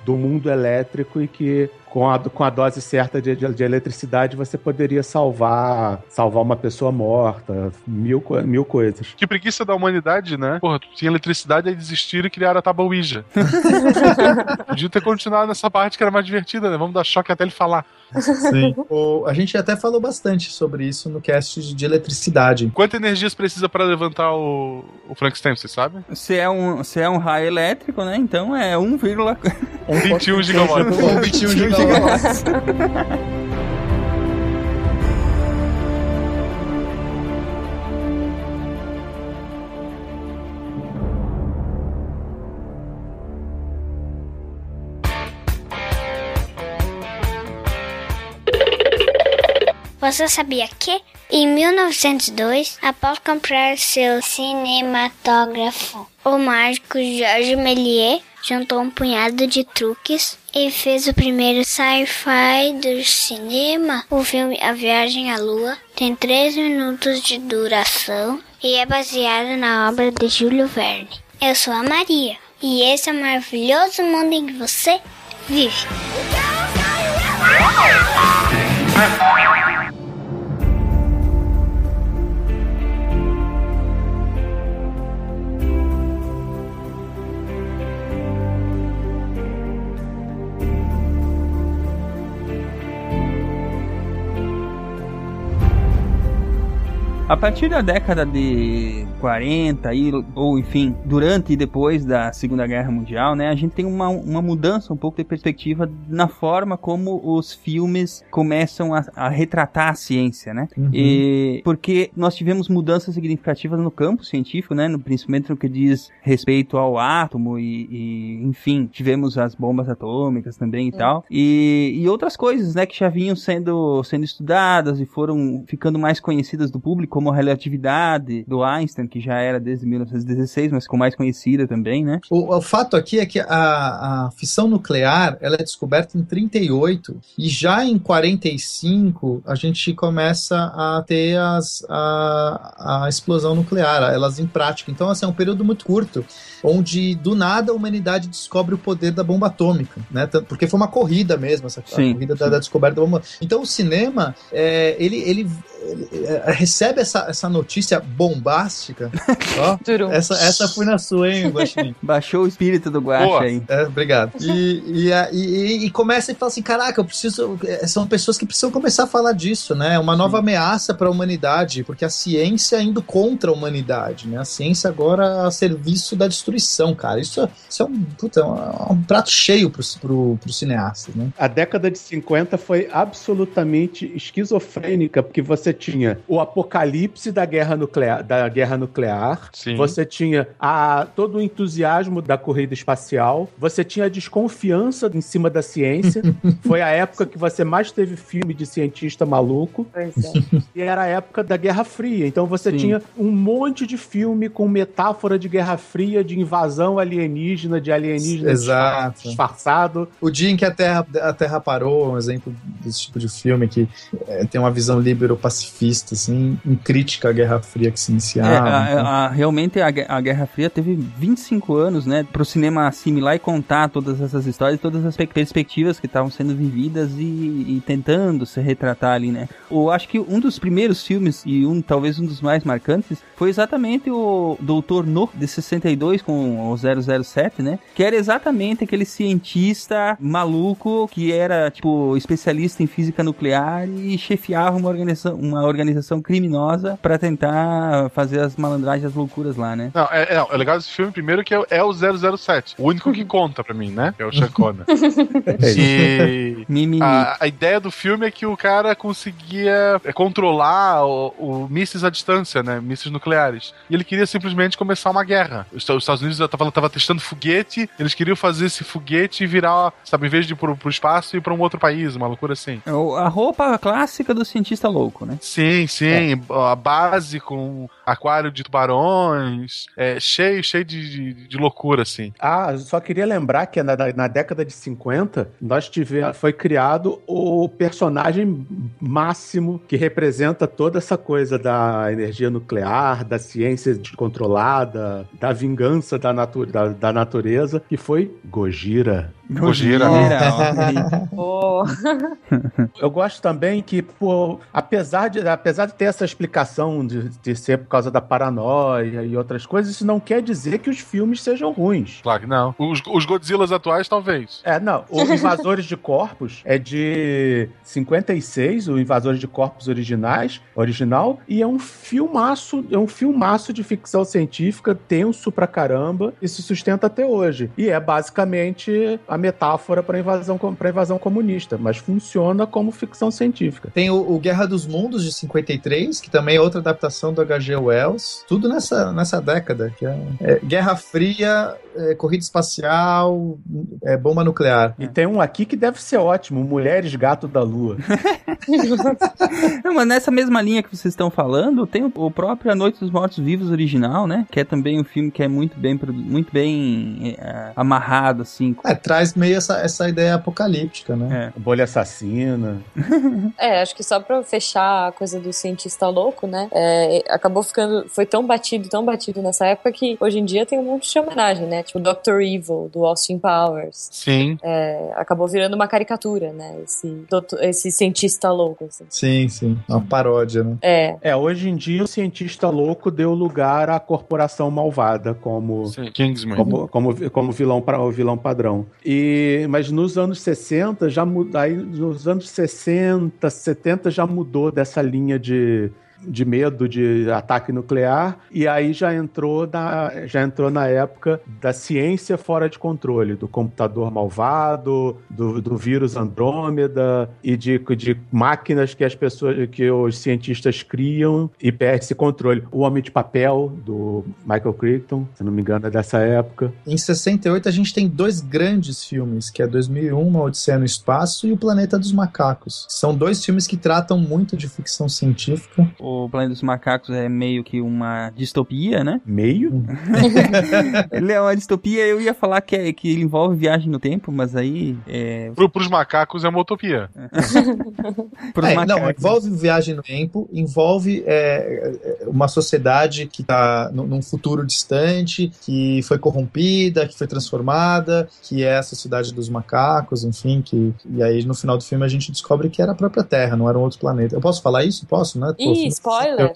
do mundo elétrico e que com a, com a dose certa de, de, de, eletricidade, você poderia salvar salvar uma pessoa morta, mil, mil coisas. Que preguiça da humanidade, né? Porra, tinha eletricidade, aí desistiram e criaram a tábua Ouija. Podia ter continuado nessa parte que era mais divertida, né? Vamos dar choque até ele falar. Sim. O, a gente até falou bastante sobre isso no cast de, de eletricidade. Quanta energia precisa para levantar o, o Frankenstein, você sabe? Se é, um, se é um raio elétrico, né? Então é 1,21 gigawatts. 1,21 gigawatts. Você sabia que, em 1902, após comprar seu cinematógrafo, o mágico Georges Méliès juntou um punhado de truques e fez o primeiro sci-fi do cinema. O filme A Viagem à Lua tem 3 minutos de duração e é baseado na obra de Júlio Verne. Eu sou a Maria e esse é o maravilhoso mundo em que você vive. A partir da década de 40 e, ou enfim, durante e depois da Segunda Guerra Mundial, né, a gente tem uma, uma mudança um pouco de perspectiva na forma como os filmes começam a, a retratar a ciência, né? Uhum. E, porque nós tivemos mudanças significativas no campo científico, né, no, principalmente no que diz respeito ao átomo e, e enfim, tivemos as bombas atômicas também e uhum. tal, e, e outras coisas, né, que já vinham sendo, sendo estudadas e foram ficando mais conhecidas do público como a relatividade do Einstein, que já era desde 1916, mas ficou mais conhecida também, né? O, o fato aqui é que a, a, fissão nuclear ela é descoberta em 38 e já em 45 a gente começa a ter as, a, a explosão nuclear, elas em prática. Então, assim, é um período muito curto, onde do nada a humanidade descobre o poder da bomba atômica, né? Porque foi uma corrida mesmo, essa sim, corrida da, da, descoberta da bomba. Então, o cinema, é, ele, ele, ele é, recebe essa, essa notícia bombástica. Ó, essa, essa foi na sua, hein, Guaxinim? Baixou o espírito do Guaxa aí. É, obrigado. E, e, e, e, começa e fala assim: caraca, eu preciso. É, são pessoas que precisam começar a falar disso, né? Uma nova Sim. ameaça para a humanidade, porque a ciência indo contra a humanidade, né? A ciência agora a serviço da destruição, cara. Isso, isso é um, puta, um, um prato cheio pro, pro, pro cineasta, né? A década de 50 foi absolutamente esquizofrênica, porque você tinha o apocalipse da guerra nuclear, da guerra nuclear. Sim. Você tinha a, todo o entusiasmo da corrida espacial. Você tinha a desconfiança em cima da ciência. Foi a época que você mais teve filme de cientista maluco. Pois é. E era a época da Guerra Fria. Então você Sim. tinha um monte de filme com metáfora de Guerra Fria, de invasão alienígena, de alienígena Exato. disfarçado. O dia em que a Terra, a terra parou, um exemplo desse tipo de filme que é, tem uma visão libero-pacifista, assim, em crítica à Guerra Fria que se iniciava. É, a, então. a, realmente a, a, Guerra Fria teve 25 anos, né, para o cinema assimilar e contar todas essas histórias, todas as perspectivas que estavam sendo vividas e, e, tentando se retratar ali, né. Eu acho que um dos primeiros filmes e um talvez um dos mais marcantes foi exatamente o Doutor No de 62 com o 007, né, que era exatamente aquele cientista maluco que era tipo especialista em física nuclear e chefiava uma organização, uma organização criminosa criminosa para tentar fazer as malandragens, as loucuras lá, né? Não, é, é, é legal esse filme primeiro que é, é o 007. O único que conta pra mim, né? É o Sean Connery. e a, a, ideia do filme é que o cara conseguia é, controlar o, o mísseis à distância, né? Mísseis nucleares. E ele queria simplesmente começar uma guerra. Os, os Estados Unidos estavam tava testando foguete, eles queriam fazer esse foguete e virar, sabe, em vez de ir pro, pro espaço, ir pra um outro país, uma loucura assim. É a roupa clássica do cientista louco, né? Sim, sim. É. A base com aquário de tubarões, é, cheio, cheio de, de, de, loucura, assim. Ah, só queria lembrar que na, na década de 50, nós tivemos, foi criado o personagem máximo que representa toda essa coisa da energia nuclear, da ciência controlada, da vingança da, natu da, da natureza, que foi Gojira. Gojira. oh. Eu gosto também que, pô, apesar de, apesar de ter essa explicação de, de ser por causa da paranoia e outras coisas, isso não quer dizer que os filmes sejam ruins. Claro que não. Os, os Godzillas atuais, talvez. É, não. O Invasores de Corpos é de 56, o Invasores de Corpos originais, original, e é um filmaço, é um filmaço de ficção científica tenso pra caramba e se sustenta até hoje. E é basicamente a metáfora para invasão para invasão comunista, mas funciona como ficção científica. Tem o, o, Guerra dos Mundos de 53, que também é outra adaptação do H.G. Wells, tudo nessa, nessa década, que é, é Guerra Fria, é, corrida espacial, é, bomba nuclear. E tem um aqui que deve ser ótimo, Mulheres Gato da Lua. Não, mas nessa mesma linha que vocês estão falando, tem o próprio A Noite dos Mortos Vivos original, né? Que é também um filme que é muito bem, muito bem é, amarrado, assim. É, traz meio essa, essa ideia apocalíptica, né? É. Bolha assassina. é, acho que só pra fechar a coisa do cientista louco, né? É, acabou ficando. Foi tão batido, tão batido nessa época que hoje em dia tem um monte de homenagem, né? Tipo Dr. Evil, do Austin Powers. Sim. É, acabou virando uma caricatura, né? Esse, doutor, esse cientista louco. Assim. Sim, sim. Uma paródia, né? É. É, hoje em dia o cientista louco deu lugar à corporação malvada como. Sim, Kingsman. Como, como, como vilão, o vilão padrão. E, mas nos anos 60 já aí nos anos 60, 70 já mudou dessa linha de de medo de ataque nuclear, e aí já entrou na, já entrou na época da ciência fora de controle, do computador malvado, do, do vírus Andrômeda e de, de máquinas que as pessoas, que os cientistas criam e perde esse controle. O Homem de Papel, do Michael Crichton, se não me engano, é dessa época. Em 68 a gente tem dois grandes filmes, que é 2001, Uma Odisseia no Espaço e O Planeta dos Macacos. São dois filmes que tratam muito de ficção científica o Planeta dos Macacos é meio que uma distopia, né? Meio? ele é uma distopia, eu ia falar que, é, que ele envolve viagem no tempo, mas aí. É... Pro, pros macacos é uma utopia. é, macacos. Não, envolve viagem no tempo, envolve é, é uma sociedade que está num futuro distante, que foi corrompida, que foi transformada, que é a sociedade dos macacos, enfim, que. E aí no final do filme a gente descobre que era a própria Terra, não era um outro planeta. Eu posso falar isso? Posso, né? Pô, spoiler.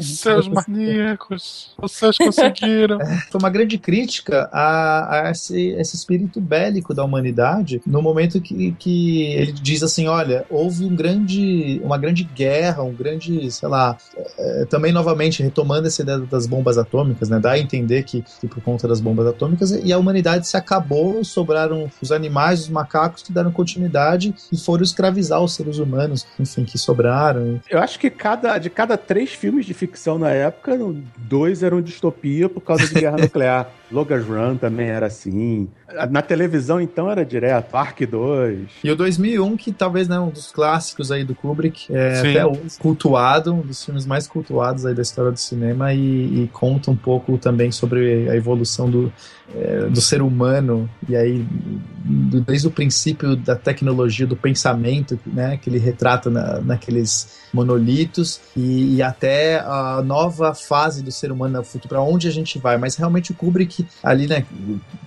Seus maníacos, vocês conseguiram. É, foi uma grande crítica a, a esse, esse, espírito bélico da humanidade no momento que, que ele diz assim: olha, houve um grande, uma grande guerra, um grande, sei lá, é, também novamente retomando essa ideia das bombas atômicas, né? Dá a entender que, que por conta das bombas atômicas e a humanidade se acabou, sobraram os animais, os macacos que deram continuidade e foram escravizar os seres humanos, enfim, que sobraram. Eu acho que cada, de cada três filmes de ficção na época, dois eram distopia por causa de guerra nuclear. Logan's Run também era assim. Na televisão, então, era direto. Ark 2. E o 2001, que talvez né, um dos clássicos aí do Kubrick, é Sim. até cultuado, um dos filmes mais cultuados aí da história do cinema e, e conta um pouco também sobre a evolução do, é, do ser humano e aí do, desde o princípio da tecnologia, do pensamento, né, que ele retrata na, naqueles monolitos e, e, até a nova fase do ser humano no futuro, para onde a gente vai. Mas realmente o Kubrick ali, né,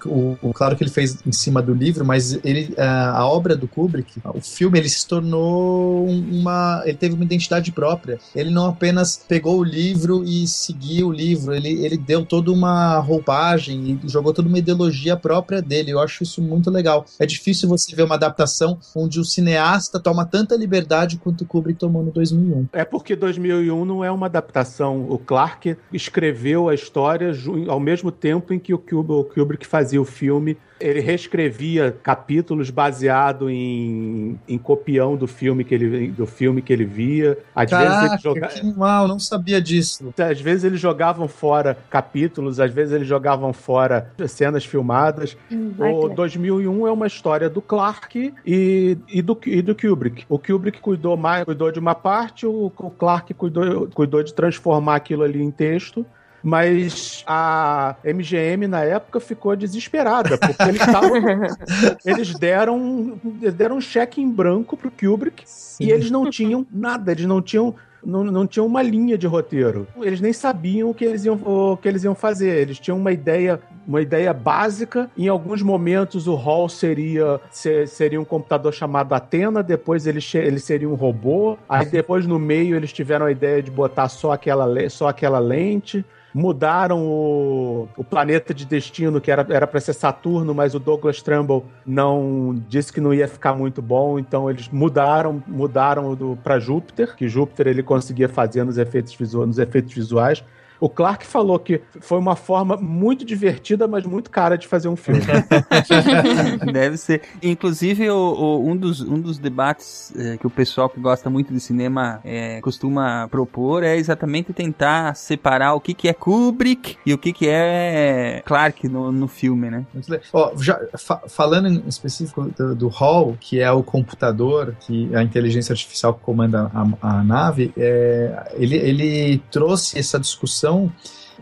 o, o, claro que ele fez em cima do livro, mas ele a, a obra do Kubrick, o filme, ele se tornou uma, ele teve uma identidade própria. Ele não apenas pegou o livro e seguiu o livro, ele, ele deu toda uma roupagem e jogou toda uma ideologia própria dele. Eu acho isso muito legal legal. É difícil você ver uma adaptação onde o cineasta toma tanta liberdade quanto o Kubrick tomou no 2001. É porque 2001 não é uma adaptação. O Clark escreveu a história ao mesmo tempo em que o Kubrick fazia o filme ele reescrevia capítulos baseado em, em copião do filme que ele do filme que ele via. Às Caraca, vezes ele joga... que mal, não sabia disso. Às vezes eles jogavam fora capítulos, às vezes eles jogavam fora cenas filmadas. Hum, o 2001 é uma história do Clark e, e, do, e do Kubrick. O Kubrick cuidou mais, cuidou de uma parte, o, o Clark cuidou, cuidou de transformar aquilo ali em texto mas a MGM na época ficou desesperada, porque eles tavam, eles deram deram um cheque em branco pro Kubrick Sim. e eles não tinham nada, eles não tinham não, não tinham uma linha de roteiro. Eles nem sabiam o que eles iam, o que eles iam fazer. Eles tinham uma ideia, uma ideia básica. Em alguns momentos o Hall seria, ser, seria um computador chamado Atena, depois ele, ele seria um robô. Aí depois no meio eles tiveram a ideia de botar só aquela, só aquela lente mudaram o, o planeta de destino, que era para ser Saturno, mas o Douglas Trumbull não disse que não ia ficar muito bom, então eles mudaram, mudaram para Júpiter, que Júpiter ele conseguia fazer nos efeitos, visuais, nos efeitos visuais. O Clark falou que foi uma forma muito divertida, mas muito cara de fazer um filme. Deve ser. Inclusive, o, o, um, dos, um dos debates é, que o pessoal que gosta muito de cinema é, costuma propor é exatamente tentar separar o que, que é Kubrick e o que, que é Clark no, no filme, né? Ó, já, fa falando em específico do, do, Hall, que é o computador, que a inteligência artificial que comanda a, a nave, é, ele, ele trouxe essa discussão discussão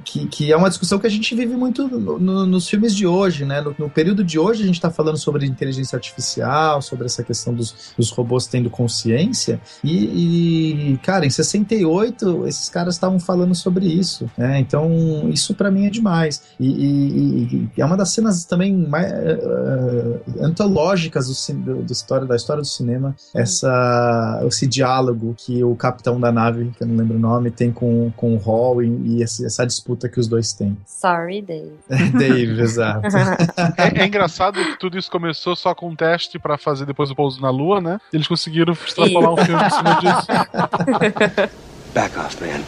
que, que é uma discussão que a gente vive muito no, no, nos filmes de hoje, né? No, no período de hoje a gente está falando sobre inteligência artificial, sobre essa questão dos, dos robôs tendo consciência e, e, cara, em 68 esses caras estavam falando sobre isso, né? Então isso para mim é demais e, e, e, é uma das cenas também mais uh, antológicas do, do, do, história, da história do cinema, essa, esse diálogo que o capitão da nave, que eu não lembro o nome, tem com, com o Hall e, essa disputa disputa que os dois têm. Sorry, Dave. Dave, exato. é, é, engraçado que tudo isso começou só com um teste para fazer depois o pouso na Lua, né? Eles conseguiram extrapolar um filme em cima disso. Back off, man.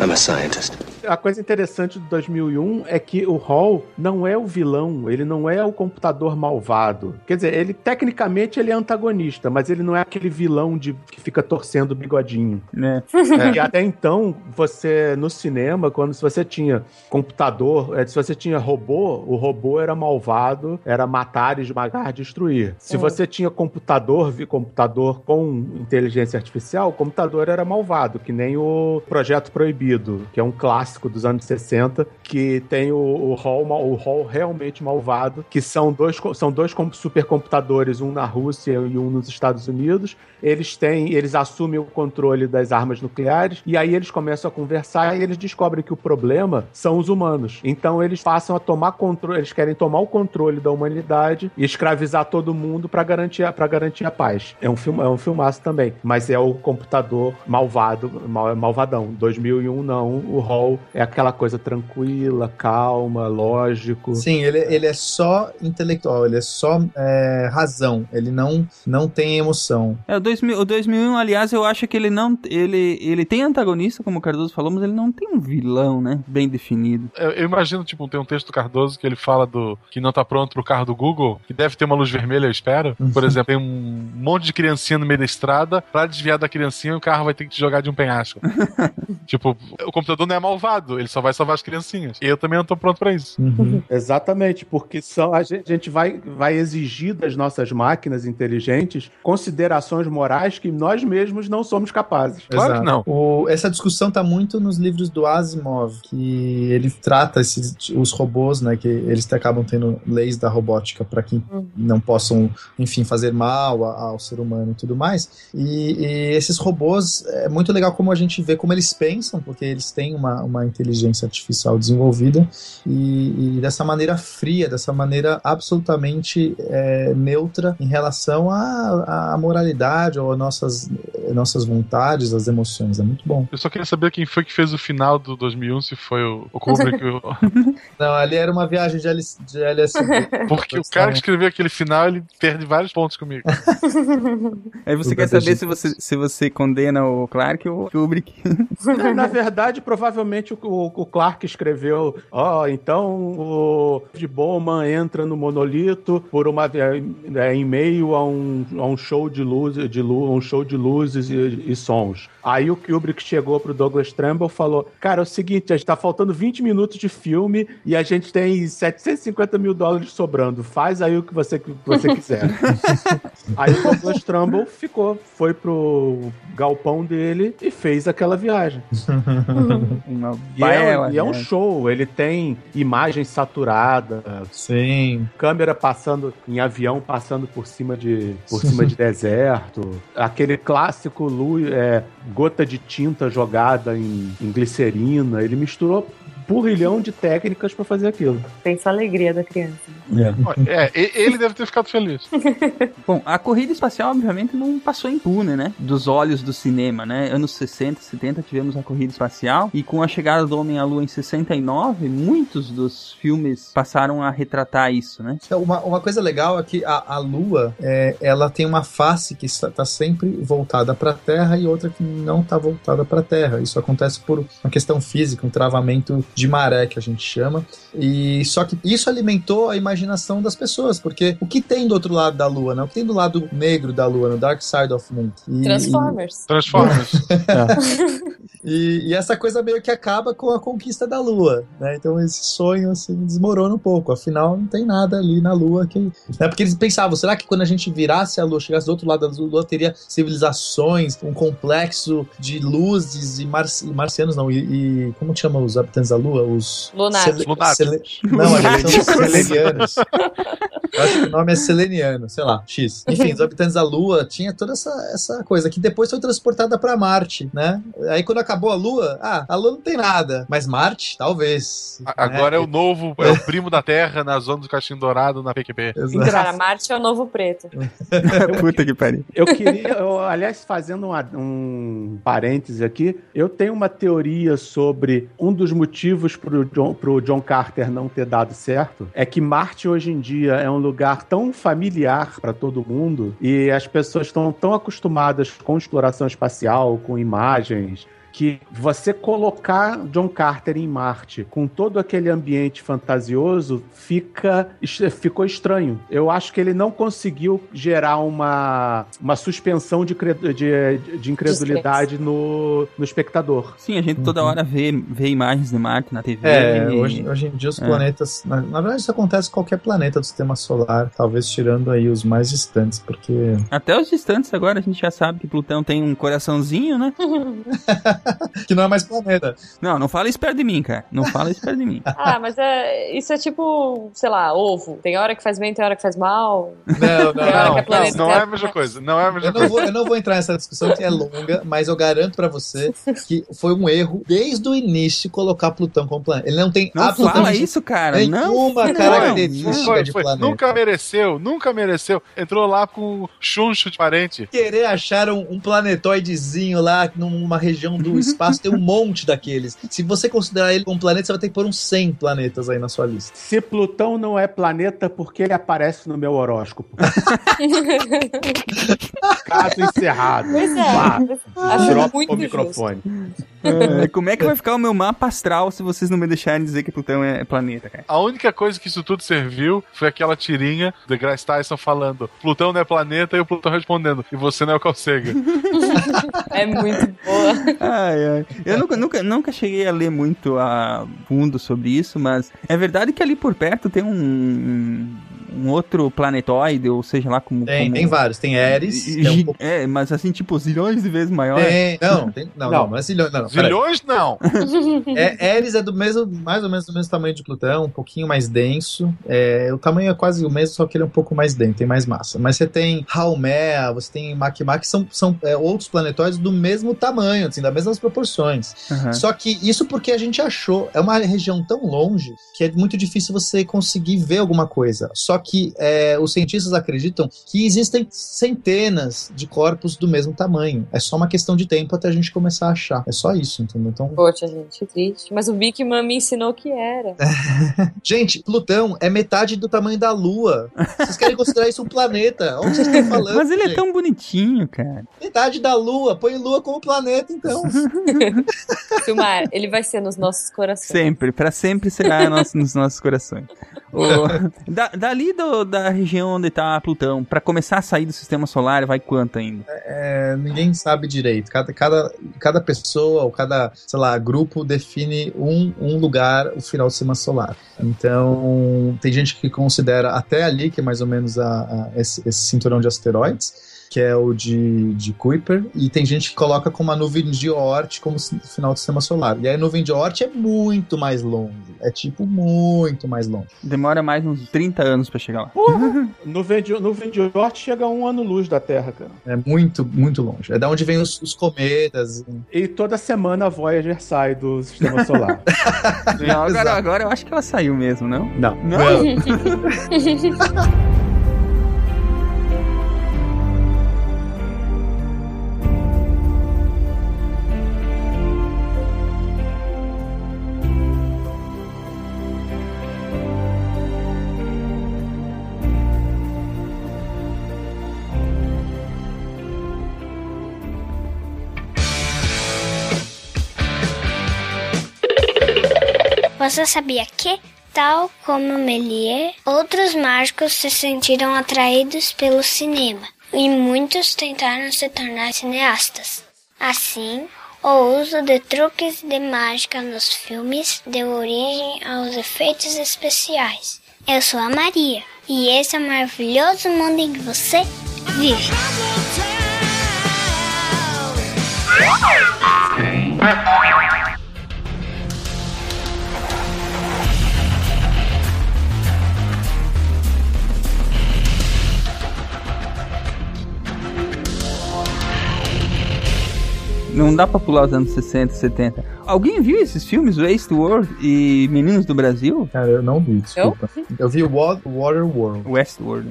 I'm a scientist. A coisa interessante do 2001 é que o Hall não é o vilão, ele não é o computador malvado. Quer dizer, ele tecnicamente ele é antagonista, mas ele não é aquele vilão de que fica torcendo o bigodinho. Né? é, e até então, você no cinema, quando se você tinha computador, é, se você tinha robô, o robô era malvado, era matar, esmagar, destruir. Se é. você tinha computador, computador com inteligência artificial, o computador era malvado, que nem o Projeto Proibido, que é um clássico clássico dos anos 60, que tem o, o Hall, o Hall realmente malvado, que são dois, são dois supercomputadores, um na Rússia e um nos Estados Unidos. Eles têm, eles assumem o controle das armas nucleares e aí eles começam a conversar e eles descobrem que o problema são os humanos. Então eles passam a tomar controle, eles querem tomar o controle da humanidade e escravizar todo mundo para garantir garantir a paz. É um filme, é um filmaço também, mas é o computador malvado, mal, malvadão. 2001 não, o Hall é aquela coisa tranquila, calma, lógico. Sim, ele, ele é só intelectual, ele é só é, razão, ele não, não tem emoção. É, o, 2000, o 2001, aliás, eu acho que ele não. Ele, ele tem antagonista, como o Cardoso falou, mas ele não tem um vilão, né? Bem definido. Eu, eu imagino, tipo, tem um texto do Cardoso que ele fala do que não tá pronto pro carro do Google, que deve ter uma luz vermelha, eu espero. Uhum. Por exemplo, tem um monte de criancinha no meio da estrada, pra desviar da criancinha, o carro vai ter que te jogar de um penhasco. tipo, o computador não é malvado ele só vai salvar as criancinhas. E eu também não tô pronto para isso. Uhum. Exatamente, porque são, a gente, a gente vai, vai exigir das nossas máquinas inteligentes considerações morais que nós mesmos não somos capazes. Claro Exato. que não. O, essa discussão tá muito nos livros do Asimov, que ele trata esses, os robôs, né, que eles acabam tendo leis da robótica para que uhum. não possam, enfim, fazer mal ao ser humano e tudo mais. E, e esses robôs, é muito legal como a gente vê como eles pensam, porque eles têm uma, uma uma inteligência artificial desenvolvida e, e dessa maneira fria, dessa maneira absolutamente é, neutra em relação à, à moralidade ou às nossas, nossas vontades, às emoções. É muito bom. Eu só queria saber quem foi que fez o final do 2001, se foi o, o Kubrick. Não, ali era uma viagem de, LS, de LSD. Porque o cara que escreveu aquele final, ele perde vários pontos comigo. Aí você quer saber se você, se você condena o Clark ou o Kubrick. Na verdade, provavelmente o, o Clark escreveu, ó, oh, então o de Bowman entra no monolito por uma é, em meio a um, a um show de luzes, de luz, um show de luzes e, e sons. Aí o Kubrick chegou pro Douglas Trumbull e falou: Cara, é o seguinte, a gente tá faltando 20 minutos de filme e a gente tem 750 mil dólares sobrando. Faz aí o que você, que você quiser. aí o Douglas Trumbull ficou, foi pro galpão dele e fez aquela viagem. e, é, e é um né? show, ele tem imagem saturada. Sim. Câmera passando em avião, passando por cima de, por cima de deserto. Aquele clássico luz, é, gota de tinta jogada em, em glicerina. Ele misturou porrilhão de técnicas para fazer aquilo. Pensa a alegria da criança. É. é, ele deve ter ficado feliz. Bom, a corrida espacial, obviamente, não passou impune, né? Dos olhos do cinema, né? Anos 60, 70 tivemos a corrida espacial e com a chegada do Homem à Lua em 69, muitos dos filmes passaram a retratar isso, né? Então, uma, uma coisa legal é que a, a Lua, é, ela tem uma face que está, está sempre voltada para a Terra e outra que não está voltada para a Terra. Isso acontece por uma questão física, um travamento de maré que a gente chama. E só que isso alimentou a imaginação das pessoas, porque o que tem do outro lado da lua, né? O que tem do lado negro da lua, no Dark Side of Moon? E, Transformers. E... Transformers. é. e, e, essa coisa meio que acaba com a conquista da lua, né? Então esse sonho assim desmorona um pouco. Afinal, não tem nada ali na lua que. Né? Porque eles pensavam, será que quando a gente virasse a lua, chegasse do outro lado da lua, teria civilizações, um complexo de luzes e, mar... marcianos, não, e, e como chama os habitantes da lua? Os. Lunáticos. Cele... Não, eles são selenianos. Eu acho que o nome é seleniano, sei lá, X. Enfim, os habitantes da Lua tinha toda essa, essa coisa que depois foi transportada para Marte, né? Aí quando acabou a Lua, ah, a Lua não tem nada, mas Marte, talvez. Agora né? é o novo, é o primo da Terra na zona do Caixinho Dourado na PQP. Exato. Cara, Marte é o novo preto. Puta que pariu. Eu queria, eu, aliás, fazendo um, um parêntese aqui, eu tenho uma teoria sobre um dos motivos pro John, pro John Carter não ter dado certo é que Marte hoje em dia é um lugar tão familiar para todo mundo e as pessoas estão tão acostumadas com exploração espacial, com imagens, que você colocar John Carter em Marte com todo aquele ambiente fantasioso fica ficou estranho. Eu acho que ele não conseguiu gerar uma, uma suspensão de, de, de incredulidade no, no espectador. Sim, a gente toda uhum. hora vê, vê imagens de Marte na TV. É, e... hoje, hoje em dia os é. planetas. Na, na, verdade, isso acontece em qualquer planeta do sistema solar, talvez tirando aí os mais distantes, porque. Até os distantes agora a gente já sabe que Plutão tem um coraçãozinho, né? que não é mais planeta. Não, não fala isso perto de mim, cara. Não fala isso perto de mim. ah, mas é, isso é tipo, sei lá, ovo. Tem hora que faz bem, tem hora que faz mal. Não, não, não. É não, não, é a mesma coisa. Não é a mesma eu coisa. Não vou, eu não vou entrar nessa discussão que é longa, mas eu garanto pra você que foi um erro desde o início colocar Plutão como planeta. Ele não tem não absolutamente fala isso, cara. nenhuma não. característica foi, de foi. planeta. Nunca mereceu, nunca mereceu. Entrou lá com chuncho de parente. Querer achar um, um planetoidezinho lá numa região do espaço espaço tem um monte daqueles. Se você considerar ele como planeta, você vai ter que pôr uns 100 planetas aí na sua lista. Se Plutão não é planeta, por que ele aparece no meu horóscopo? Caso encerrado. Pois é. Vá, dropa o microfone. É, como é que vai ficar o meu mapa astral se vocês não me deixarem dizer que Plutão é planeta, cara? A única coisa que isso tudo serviu foi aquela tirinha de Grace Tyson falando Plutão não é planeta e o Plutão respondendo e você não é o Calcega. é muito boa. Ai, ai. Eu nunca, nunca, nunca cheguei a ler muito a fundo sobre isso, mas é verdade que ali por perto tem um um outro planetóide, ou seja lá como. Tem, como... tem vários. Tem Eris. É, um pouco... é, mas assim, tipo, zilhões de vezes maior. Tem, não, tem, não, não, não, é zilhões. Não, zilhões não. é, Eris é do mesmo, mais ou menos do mesmo tamanho de Plutão, um pouquinho mais denso. É, o tamanho é quase o mesmo, só que ele é um pouco mais denso, tem mais massa. Mas você tem Haumea, você tem Makima, que são, são é, outros planetóides do mesmo tamanho, assim, das mesmas proporções. Uhum. Só que isso porque a gente achou, é uma região tão longe que é muito difícil você conseguir ver alguma coisa. Só que é, os cientistas acreditam que existem centenas de corpos do mesmo tamanho. É só uma questão de tempo até a gente começar a achar. É só isso, entendeu? Então... Poxa, gente, triste. Mas o Big Man me ensinou que era. gente, Plutão é metade do tamanho da Lua. Vocês querem considerar isso um planeta? Onde vocês estão falando? Mas ele gente? é tão bonitinho, cara. Metade da Lua. Põe Lua como planeta, então. Silmar, ele vai ser nos nossos corações. Sempre, para sempre será nosso, nos nossos corações. O, da, dali do, da região onde tá Plutão, para começar a sair do sistema solar, vai quanto ainda? É, ninguém sabe direito. Cada, cada, cada pessoa ou cada, sei lá, grupo define um, um lugar o final do sistema solar. Então, tem gente que considera até ali, que é mais ou menos a, a esse, esse cinturão de asteroides que é o de, de Kuiper, e tem gente que coloca como a nuvem de Oort como final do sistema solar. E aí a nuvem de Oort é muito mais longe. É tipo muito mais longe. Demora mais uns 30 anos para chegar lá. Porra! nuvem, de, nuvem de Oort chega a um ano-luz da Terra, cara. É muito, muito longe. É da onde vem os, os cometas. E toda semana a Voyager sai do sistema solar. não, agora, agora eu acho que ela saiu mesmo, não? Não. Não? não. Você sabia que, tal como Méliès, outros mágicos se sentiram atraídos pelo cinema e muitos tentaram se tornar cineastas. Assim, o uso de truques de mágica nos filmes deu origem aos efeitos especiais. Eu sou a Maria e esse é o maravilhoso mundo em que você vive. Não dá pra pular os anos 60, 70. Alguém viu esses filmes, Westworld e Meninos do Brasil? Cara, eu não vi, desculpa. Eu, eu vi Waterworld. Westworld.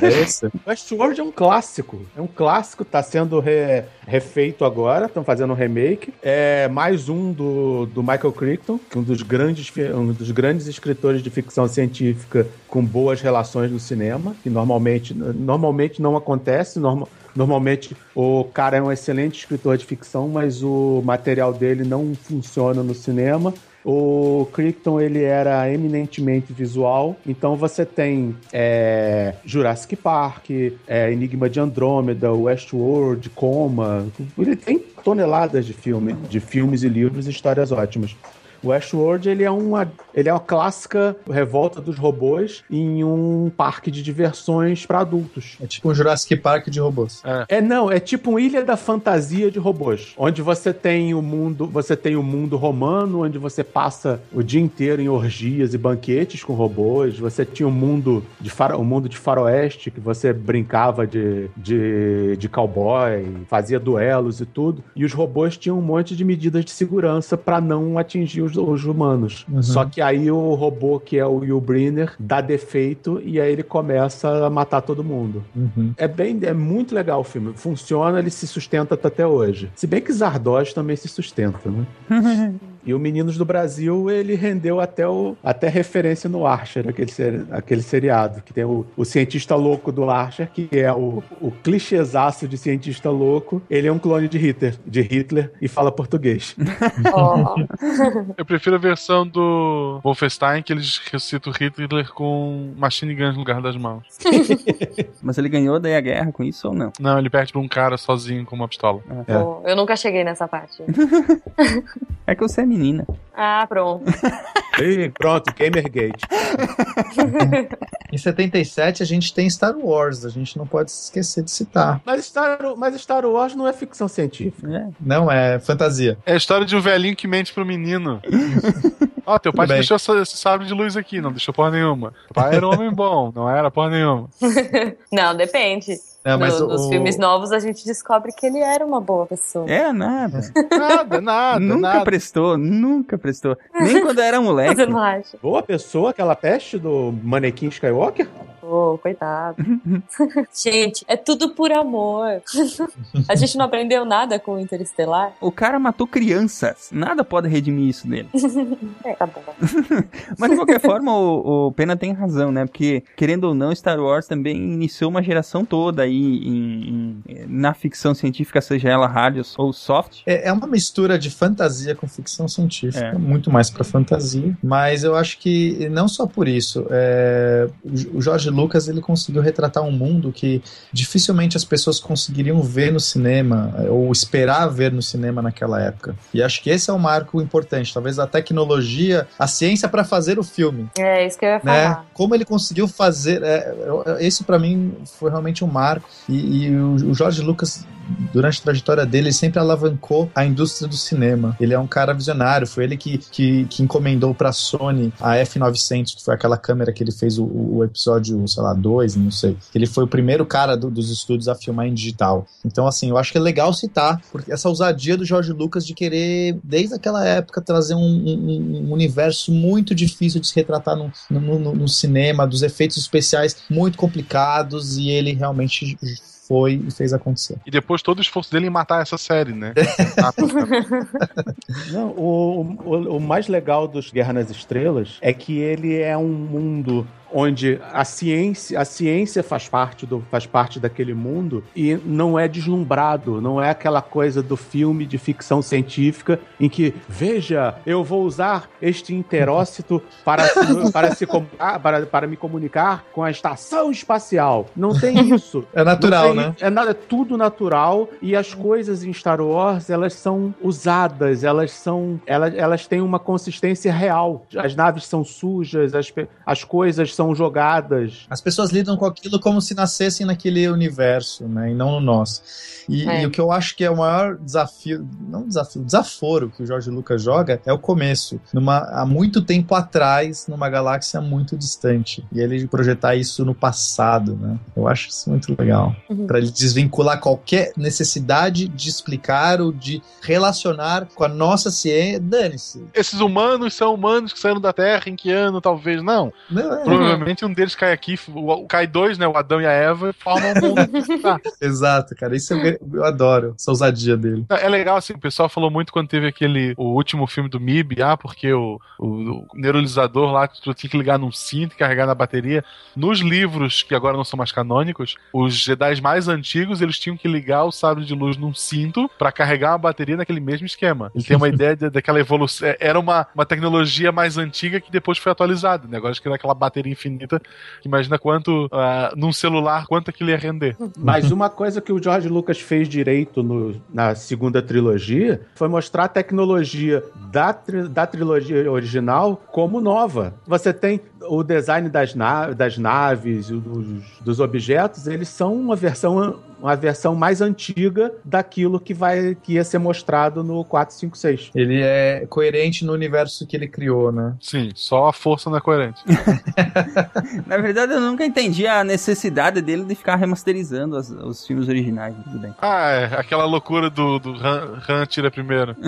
É esse? Westworld é um clássico. É um clássico, tá sendo re, refeito agora, estão fazendo um remake. É mais um do, do Michael Crichton, que é um dos grandes, um dos grandes escritores de ficção científica com boas relações no cinema, que normalmente, normalmente não acontece, normal, Normalmente o cara é um excelente escritor de ficção, mas o material dele não funciona no cinema. O Crichton ele era eminentemente visual, então você tem é, Jurassic Park, é, Enigma de Andrômeda, Westworld, Coma, ele tem toneladas de filme, de filmes e livros e histórias ótimas. Westworld ele é uma ele é uma clássica revolta dos robôs em um parque de diversões para adultos. É tipo um Jurassic Park de robôs. É. é. não, é tipo um Ilha da Fantasia de robôs, onde você tem o mundo, você tem o mundo romano, onde você passa o dia inteiro em orgias e banquetes com robôs. Você tinha o um mundo de faro, o um mundo de faroeste que você brincava de, de, de cowboy, fazia duelos e tudo. E os robôs tinham um monte de medidas de segurança para não atingir os, os humanos. Uhum. Só que aí o robô, que é o Yulbrynner, dá defeito e aí ele começa a matar todo mundo. Uhum. É bem, é muito legal o filme. Funciona, ele se sustenta até hoje. Se bem que Zardoz também se sustenta, né? E o Meninos do Brasil, ele rendeu até, o, até referência no Archer, aquele, seri, aquele seriado, que tem o, o cientista louco do Archer, que é o, o clichêzaço de cientista louco. Ele é um clone de Hitler, de Hitler e fala português. Oh. Eu prefiro a versão do Wolfenstein, que eles ressuscitam Hitler com machine guns no lugar das mãos. Mas ele ganhou daí a guerra com isso ou não? Não, ele perde pra um cara sozinho com uma pistola. É. Oh, eu nunca cheguei nessa parte. é que você é menina. Ah, pronto. Ih, pronto, Gamergate. em 77 a gente tem Star Wars, a gente não pode esquecer de citar. Mas Star, mas Star Wars não é ficção científica. É. Não, é fantasia. É a história de um velhinho que mente pro menino. Ó, teu pai te deixou esse sabre de luz aqui, não deixou porra nenhuma. O pai era um homem bom, não era porra nenhuma. não, depende. É, mas no, o- Nos filmes novos a gente descobre que ele era uma boa pessoa. É, nada. Nada, nada, nunca nada. prestou, nunca prestou. Nem quando era moleque. Você não acha? Boa pessoa, aquela peste do manequim Skywalker? Pô, coitado. gente, é tudo por amor. a gente não aprendeu nada com o Interestelar. O cara matou crianças. Nada pode redimir isso dele. é, tá bom. Mas de qualquer forma, o, o Pena tem razão, né? Porque, querendo ou não, Star Wars também iniciou uma geração toda aí em, em- na ficção científica, seja ela hard ou soft. É, é uma mistura de fantasia com ficção científica, É. muito mais pra fantasia. Mas eu acho que não só por isso. é, o o Jorge Lucas ele conseguiu retratar um mundo que dificilmente as pessoas conseguiriam ver no cinema é, ou esperar ver no cinema naquela época. E acho que esse é um marco importante. Talvez a tecnologia, a ciência para fazer o filme. É isso que eu ia Né? falar. Como ele conseguiu fazer. é, esse para mim foi realmente um marco. E, e o, o Jorge Lucas, durante a trajetória dele, ele sempre alavancou a indústria do cinema. Ele é um cara visionário. Foi ele que, que, que encomendou pra Sony a F900, que foi aquela câmera que ele fez o, o episódio, sei lá, 2, não sei. Ele foi o primeiro cara do- dos estúdios a filmar em digital. Então, assim, eu acho que é legal citar porque essa ousadia do Jorge Lucas de querer, desde aquela época, trazer um, um- um universo muito difícil de se retratar no, no, no- no cinema, dos efeitos especiais muito complicados, e ele realmente foi e fez acontecer. E depois todo o esforço dele em matar essa série, né? Não, o, o, o mais legal dos Guerra nas Estrelas é que ele é um mundo onde a ciência, a ciência faz parte do faz parte daquele mundo e não é deslumbrado, não é aquela coisa do filme de ficção científica em que veja, eu vou usar este interócito para se, para se para, para me comunicar com a estação espacial. Não tem isso. É natural, tem- né? É, nada, é tudo natural e as coisas em Star Wars elas são usadas, elas são, elas, elas têm uma consistência real. As naves são sujas, as, as coisas são jogadas. As pessoas lidam com aquilo como se nascessem naquele universo, né? E não no nosso. E, É. e o que eu acho que é o maior desafio, não desafio, desaforo que o Jorge Lucas joga é o começo. Numa, há muito tempo atrás, numa galáxia muito distante. E ele projetar isso no passado, né? Eu acho isso muito legal. Uhum. Pra ele desvincular qualquer necessidade de explicar ou de relacionar com a nossa ciência. Dane-se. Esses humanos são humanos que saíram da Terra em que ano, talvez? Não. Não, é. Provavelmente um deles cai aqui, o, cai dois, né? O Adão e a Eva, e formam um mundo. Tá. Exato, cara. Isso eu, eu adoro, essa ousadia dele. É legal, assim, o pessoal falou muito quando teve aquele, o último filme do MIB, ah, porque o, o, o neuralizador lá, que tu tinha que ligar num cinto e carregar na bateria. Nos livros, que agora não são mais canônicos, os Jedi mais antigos, eles tinham que ligar o sabre de luz num cinto pra carregar uma bateria naquele mesmo esquema. Ele tem uma ideia de- daquela evolução, é, era uma, uma tecnologia mais antiga que depois foi atualizada, né? Agora acho que era aquela bateria infinita, imagina quanto, ah, num celular, quanto aquilo ia render. Mas uma coisa que o George Lucas fez direito no- na segunda trilogia foi mostrar a tecnologia da, tri- da trilogia original como nova. Você tem o design das, na- das naves, dos, dos objetos, eles são uma versão, uma versão mais antiga daquilo que, vai, que ia ser mostrado no 456. Ele é coerente no universo que ele criou, né? Sim, só a força não é coerente. Na verdade, eu nunca entendi a necessidade dele de ficar remasterizando as- os filmes originais. Tudo bem. Ah, é, aquela loucura do, do Han, Han tira primeiro.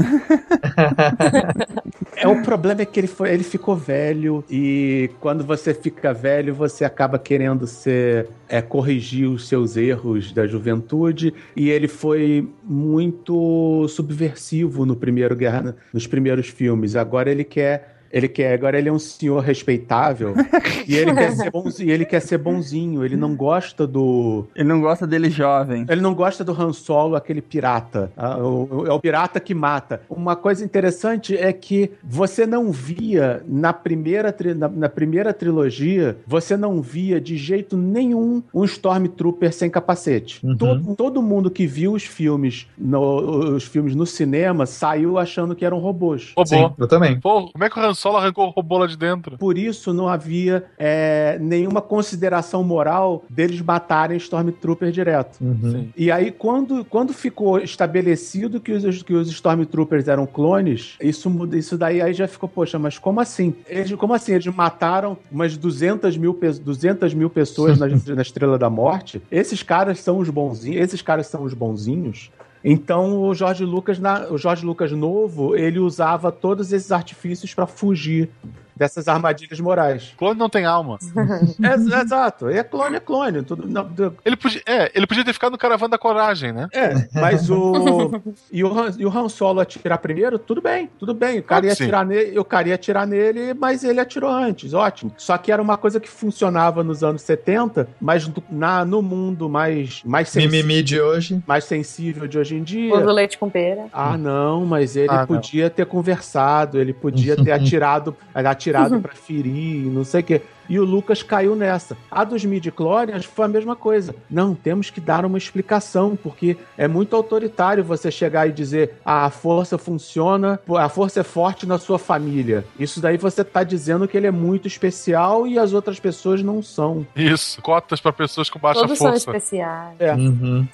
É, o problema é que ele, foi, ele ficou velho e quando você fica velho, você acaba querendo ser, é, corrigir os seus erros da juventude e ele foi muito subversivo no primeiro Guerra, nos primeiros filmes. Agora ele quer Ele quer, agora ele é um senhor respeitável e ele quer ser bonzinho, ele quer ser bonzinho, ele não gosta do Ele não gosta dele jovem. Ele não gosta do Han Solo, aquele pirata. Ah, o- É o pirata que mata. Uma coisa interessante é que você não via na primeira, tri- na, na primeira trilogia, você não via de jeito nenhum um Stormtrooper sem capacete. Uhum. Todo, todo mundo que viu os filmes, no, os filmes no cinema saiu achando que eram robôs. Robô. Sim, eu também. Pô, como é que o Han Solo arrancou o robô lá de dentro? Por isso não havia é, nenhuma consideração moral deles matarem Stormtrooper direto. Uhum. E aí, quando, quando ficou estabelecido que os, que os Stormtroopers eram clones, isso, muda- isso daí aí já ficou, poxa, mas como assim? Eles, como assim? Eles mataram umas 200 mil, pe- 200 mil pessoas na, na Estrela da Morte? Esses caras são os bonzinhos? Esses caras são os bonzinhos? Então o Jorge Lucas, na- o Jorge Lucas novo, ele usava todos esses artifícios para fugir dessas armadilhas morais. Clone não tem alma. É, exato. É clone, é clone. Tudo, não, Ele podia, é, ele podia ter ficado no caravana da coragem, né? É, mas o. E o, Han, e o Han Solo atirar primeiro, tudo bem, tudo bem. O cara ia sim. atirar nele, o cara ia atirar nele, mas ele atirou antes, ótimo. Só que era uma coisa que funcionava nos anos 70, mas na, no mundo mais, mais, sensi- Mimimi de hoje. mais sensível de hoje em dia. Pôs o leite com pera. Ah, não, mas ele Ah, não. podia ter conversado, ele podia ter atirado, atirado para ferir, não sei o quê. E o Lucas caiu nessa. A dos midi-chlorians foi a mesma coisa. Não, temos que dar uma explicação, porque é muito autoritário você chegar e dizer ah, a força funciona, a força é forte na sua família. Isso daí você tá dizendo que ele é muito especial e as outras pessoas não são. Isso. Cotas pra pessoas com baixa Todos são força. especiais. É. Uhum.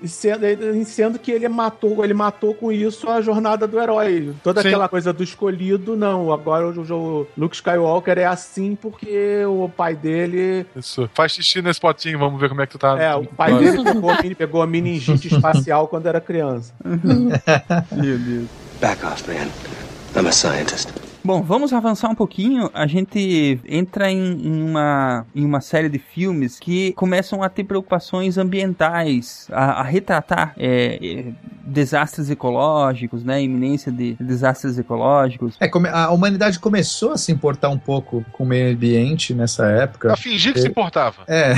E sendo, e sendo que ele matou, ele matou com isso a jornada do herói. Toda Sim. aquela coisa do escolhido, não. Agora o, o Luke Skywalker é assim porque o pai dele. Isso. Faz xixi nesse potinho, vamos ver como é que tu tá. É, o pai dele pegou, a mini- pegou a meningite espacial quando era criança. Meu Deus. Back off, man. I'm a scientist. Bom, vamos avançar um pouquinho. A gente entra em, em uma, em uma série de filmes que começam a ter preocupações ambientais, a, a retratar é, é, desastres ecológicos, né? Iminência de desastres ecológicos. É, a humanidade começou a se importar um pouco com o meio ambiente nessa época. A fingir que se importava. É.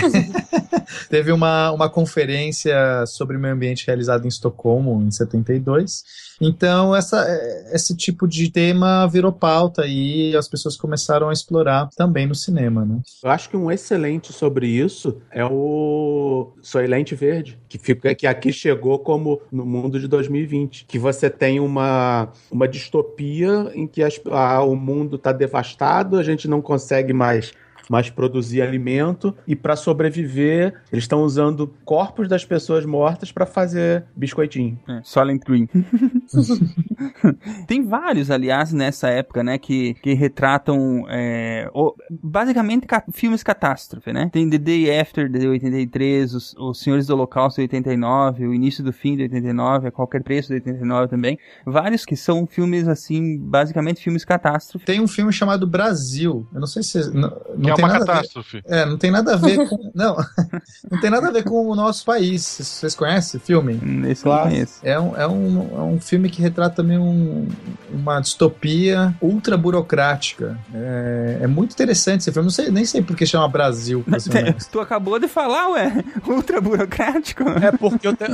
Teve uma, uma conferência sobre meio ambiente realizada em Estocolmo em 72. Então, essa, é, esse tipo de tema virou pauta e as pessoas começaram a explorar também no cinema, né? Eu acho que um excelente sobre isso é o Soylente Verde, que, fica, que aqui chegou como no mundo de 2020. Que você tem uma, uma distopia em que as- a- o mundo está devastado, a gente não consegue mais. Mais produzir alimento e para sobreviver eles estão usando corpos das pessoas mortas para fazer biscoitinho. É, Silent Green. Tem vários, aliás, nessa época, né, que, que retratam é, o- basicamente ca- filmes catástrofe, né? Tem The Day After de 83, os, os Senhores do Holocausto de 89, o Início do Fim de 89, A Qualquer Preço de 89 também. Vários que são filmes, assim, basicamente filmes catástrofe. Tem um filme chamado Brasil. Eu não sei se. Não, não Que é tem uma nada a ver- catástrofe. É, não tem nada a ver com. Não, não tem nada a ver com o nosso país. Vocês conhecem o filme? Esse eu não Claro. conheço. É um, é, um, é um filme que retrata também um- uma distopia ultra burocrática. É, é muito interessante esse filme. Não sei, nem sei por que chama Brasil. Tu acabou de falar, ué, ultra burocrático. É porque Te-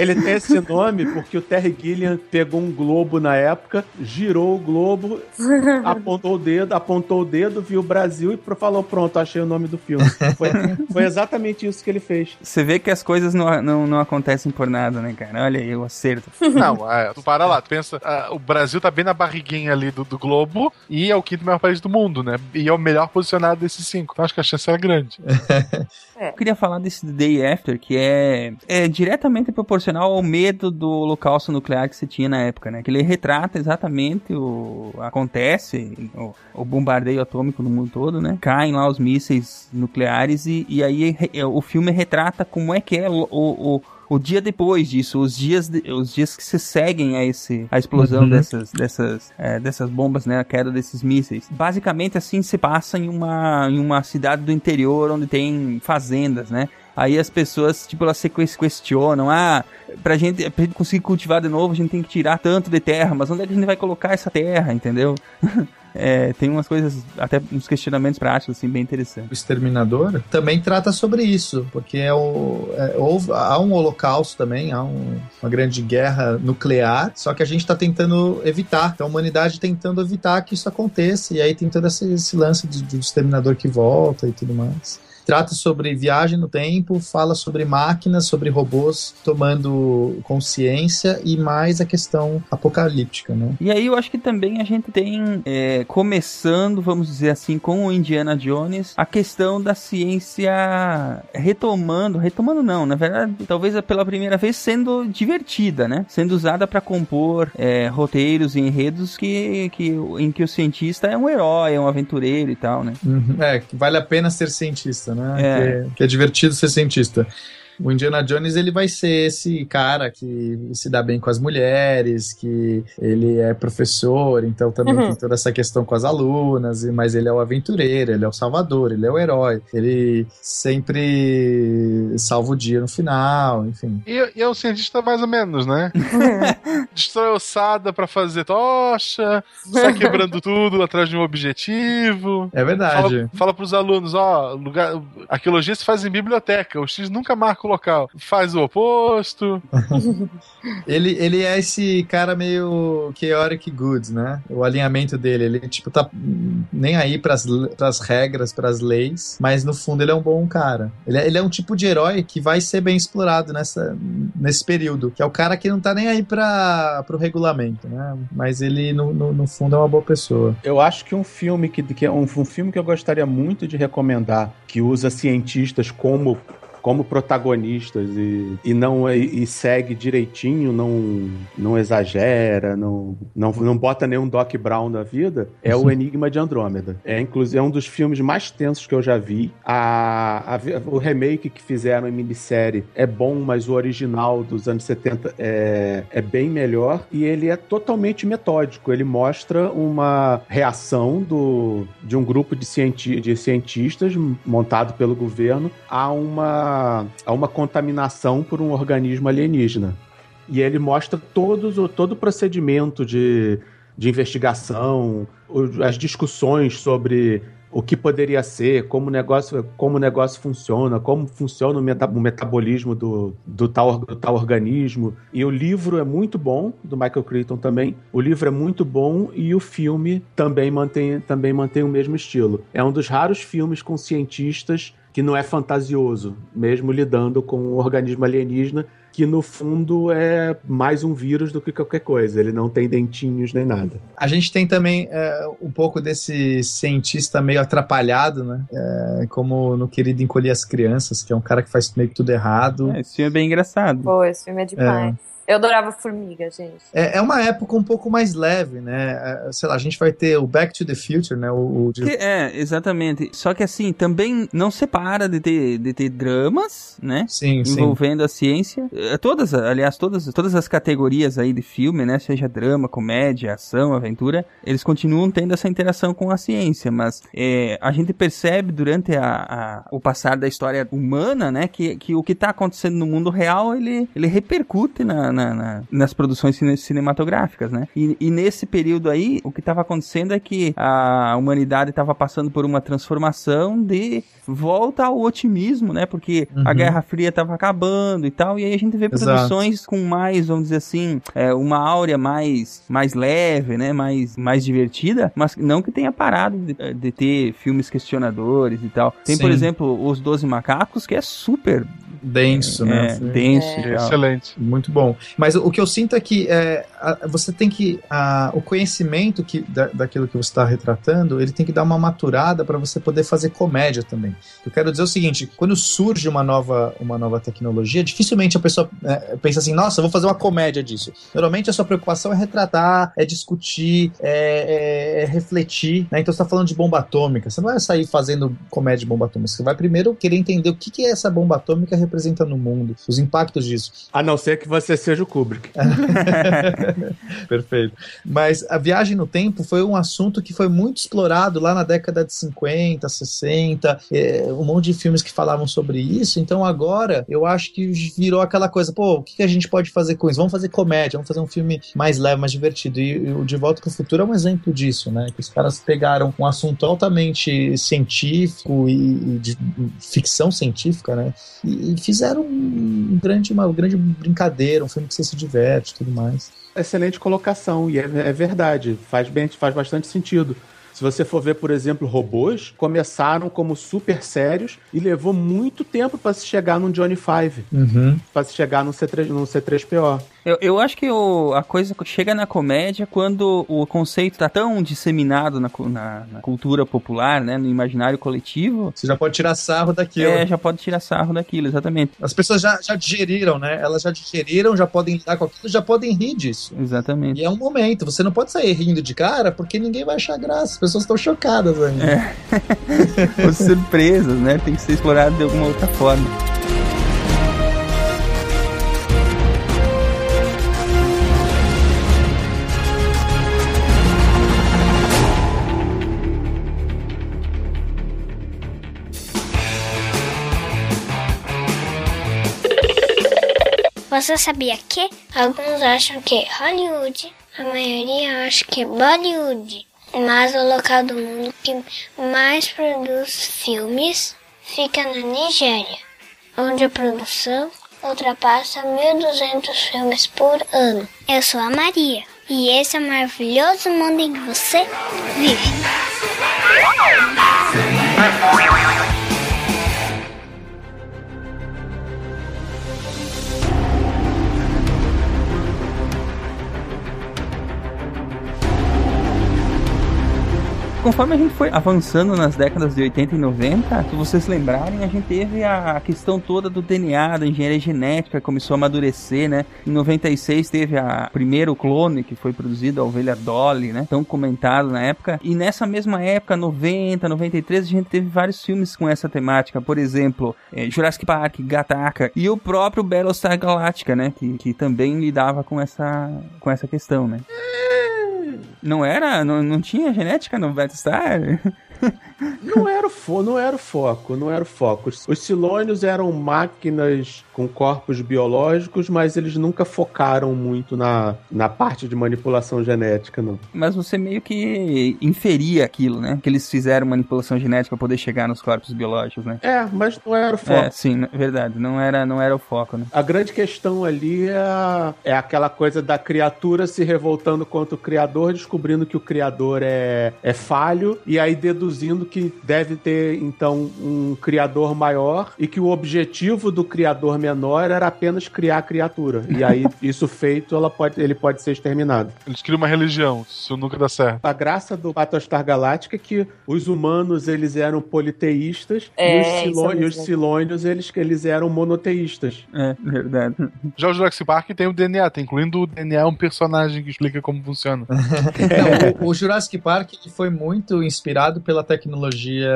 ele tem esse nome porque o Terry Gilliam pegou um globo na época, girou o globo, apontou o dedo, apontou o dedo, viu o Brasil e pro- falou: pronto, achei o nome do filme. Foi, foi exatamente isso que ele fez. Você vê que as coisas não, não, não acontecem por nada, né, cara? Olha aí o acerto. Não, é, tu para lá, tu pensa, ah, o Brasil tá bem na barriguinha ali do, do globo e é o quinto maior país do mundo, né? E é o melhor posicionado desses cinco. Então acho que a chance era grande. Eu queria falar desse Day After, que é, é diretamente proporcional ao medo do holocausto nuclear que você tinha na época, né? Que ele retrata exatamente o... acontece, o, o bombardeio atômico no mundo todo, né? Caem lá os mísseis nucleares e, e aí re- o filme retrata como é que é o... o o dia depois disso, os dias, de- os dias que se seguem a esse a explosão Uhum. dessas dessas é, dessas bombas, né, a queda desses mísseis. Basicamente assim se passa em uma em uma cidade do interior onde tem fazendas, né? Aí as pessoas, tipo, elas se ques- questionam, ah, pra gente, pra gente conseguir cultivar de novo, a gente tem que tirar tanto de terra, mas onde é que a gente vai colocar essa terra, entendeu? é, tem umas coisas, até uns questionamentos práticos, assim, bem interessantes. O Exterminador também trata sobre isso, porque é o, é, houve, há um holocausto também, há um, uma grande guerra nuclear, só que a gente está tentando evitar, então a humanidade tentando evitar que isso aconteça, e aí tem todo esse, esse lance do, do Exterminador que volta e tudo mais trata sobre viagem no tempo, fala sobre máquinas, sobre robôs tomando consciência e mais a questão apocalíptica, né? E aí eu acho que também a gente tem, é, começando, vamos dizer assim, com o Indiana Jones, a questão da ciência retomando, retomando não, na verdade, talvez pela primeira vez sendo divertida, né? Sendo usada para compor é, roteiros e enredos que, que, em que o cientista é um herói, é um aventureiro e tal, né? Uhum. É, que vale a pena ser cientista né? É. Que, é, que é divertido ser cientista. O Indiana Jones ele vai ser esse cara que se dá bem com as mulheres, que ele é professor, então também uhum. tem toda essa questão com as alunas, mas ele é o aventureiro, ele é o salvador, ele é o herói, ele sempre salva o dia no final, enfim. E, e é um cientista mais ou menos, né? Destrói ossada para fazer tocha, sai quebrando tudo atrás de um objetivo. É verdade. Fala, fala pros alunos, ó, lugar, arqueologia se faz em biblioteca, o X nunca marca o local. Faz o oposto. ele, ele é esse cara meio chaotic good, né? O alinhamento dele, ele tipo tá nem aí pras, pras regras, pras leis, mas no fundo ele é um bom cara. Ele é, ele é um tipo de herói que vai ser bem explorado nessa, nesse período, que é o cara que não tá nem aí pra, pro regulamento, né? Mas ele, no, no, no fundo, é uma boa pessoa. Eu acho que um filme que, que é um, um filme que eu gostaria muito de recomendar, que usa cientistas como como protagonistas e, e não e, e, segue direitinho, não, não exagera, não, não, não bota nenhum Doc Brown na vida, é o Enigma de Andrômeda. É, inclusive, é um dos filmes mais tensos que eu já vi. A, a, o remake que fizeram em minissérie é bom, mas o original dos anos 70 é, é bem melhor e ele é totalmente metódico. Ele mostra uma reação do, de um grupo de, cienti, de cientistas montado pelo governo a a uma contaminação por um organismo alienígena. E ele mostra todos, todo o procedimento de, de investigação, as discussões sobre o que poderia ser, como o negócio, como o negócio funciona, como funciona o, meta, o metabolismo do, do, tal, do tal organismo. E o livro é muito bom, do Michael Crichton também. O livro é muito bom e o filme também mantém, também mantém o mesmo estilo. É um dos raros filmes com cientistas que não é fantasioso, mesmo lidando com um organismo alienígena que no fundo é mais um vírus do que qualquer coisa. Ele não tem dentinhos nem nada. A gente tem também é, um pouco desse cientista meio atrapalhado, né? É, como no Querido Encolher as Crianças, que é um cara que faz meio que tudo errado. É, esse filme é bem engraçado. Pô, esse filme é demais. É. Eu adorava Formiga, gente. É, é uma época um pouco mais leve, né? É, sei lá, a gente vai ter o Back to the Future, né? O, o... É, exatamente. Só que assim, também não separa de ter, de ter dramas, né? Sim, Envolvendo sim. a ciência. É, todas, aliás, todas, todas as categorias aí de filme, né? Seja drama, comédia, ação, aventura, eles continuam tendo essa interação com a ciência, mas é, a gente percebe durante a, a, o passar da história humana, né? Que, que o que está acontecendo no mundo real, ele, ele repercute na na, na, nas produções cinematográficas, né? E, e nesse período aí, o que estava acontecendo é que a humanidade estava passando por uma transformação de volta ao otimismo, né? Porque uhum. a Guerra Fria estava acabando e tal, e aí a gente vê Exato. produções com mais, vamos dizer assim, é, uma áurea mais, mais leve, né? Mais, mais divertida, mas não que tenha parado de, de ter filmes questionadores e tal. Tem, Sim. por exemplo, Os Doze Macacos, que é super denso, né? É, denso. É. Excelente. Muito bom. Mas o, que eu sinto é que é, a, você tem que. A, o conhecimento que, da, daquilo que você está retratando, ele tem que dar uma maturada para você poder fazer comédia também. Eu quero dizer o seguinte: quando surge uma nova, uma nova tecnologia, dificilmente a pessoa é, pensa assim, nossa, eu vou fazer uma comédia disso. Normalmente a sua preocupação é retratar, é discutir, é, é, é refletir. Né? Então você está falando de bomba atômica. Você não vai sair fazendo comédia de bomba atômica. Você vai primeiro querer entender o que, que é essa bomba atômica representa no mundo, os impactos disso. A não ser que você seja o Kubrick. Perfeito. Mas a viagem no tempo foi um assunto que foi muito explorado lá na década de 50, 60, é, um monte de filmes que falavam sobre isso. Então agora eu acho que virou aquela coisa, pô, o que a gente pode fazer com isso? Vamos fazer comédia, vamos fazer um filme mais leve, mais divertido. E o De Volta para o Futuro é um exemplo disso, né? Que os caras pegaram um assunto altamente científico e, de ficção científica, né? E, fizeram um grande, uma grande brincadeira, um filme que você se diverte e tudo mais. Excelente colocação, e é, é verdade, faz, bem, faz bastante sentido. Se você for ver, por exemplo, robôs, começaram como super sérios e levou muito tempo para se chegar num Johnny Five, uhum. para se chegar num, C3, num C3PO. Eu, eu acho que o, a coisa chega na comédia quando o conceito tá tão disseminado na, na, na, cultura popular, né? No imaginário coletivo. Você já pode tirar sarro daquilo. É, já pode tirar sarro daquilo, exatamente. As pessoas já, já digeriram, né? Elas já digeriram, já podem lidar com aquilo, já podem rir disso. Exatamente. E é um momento. Você não pode sair rindo de cara porque ninguém vai achar graça. As pessoas estão chocadas ainda. É. Ou surpresas, né? Tem que ser explorado de alguma outra forma. Você sabia que alguns acham que Hollywood, a maioria acha que Bollywood, mas o local do mundo que mais produz filmes fica na Nigéria, onde a produção ultrapassa 1.200 filmes por ano. Eu sou a Maria e esse é o maravilhoso mundo em que você vive. Conforme a gente foi avançando nas décadas de 80 e 90, se vocês lembrarem, a gente teve a questão toda do DNA, da engenharia genética, começou a amadurecer, né? Em 96 teve a primeiro clone que foi produzido, a ovelha Dolly, né? Tão comentado na época. E nessa mesma época, 90, 93, a gente teve vários filmes com essa temática. Por exemplo, é, Jurassic Park, Gataca e o próprio Battlestar Galactica, né? Que, que também lidava com essa, com essa questão, né? Não era? Não, não tinha genética no Battlestar? não era o fo não era o foco, não era o foco. Os Silônios eram máquinas com corpos biológicos, mas eles nunca focaram muito na, na parte de manipulação genética, não. Mas você meio que inferia aquilo, né? Que eles fizeram manipulação genética para poder chegar nos corpos biológicos, né? É, mas não era o foco. É, sim, verdade, não era, não era o foco, né? A grande questão ali é, é aquela coisa da criatura se revoltando contra o criador, descobrindo que o criador é, é falho, e aí deduzindo que deve ter, então, um criador maior e que o objetivo do criador menor era apenas criar a criatura. E aí, isso feito, ela pode, ele pode ser exterminado. Eles criam uma religião, isso nunca dá certo. A graça do Battlestar Galáctica é que os humanos, eles eram politeístas é, e os, Silô e os Silônios, eles, eles eram monoteístas. É, verdade. Já o Jurassic Park tem o DNA, tem incluindo o DNA um personagem que explica como funciona. o, o, Jurassic Park foi muito inspirado pela tecnologia,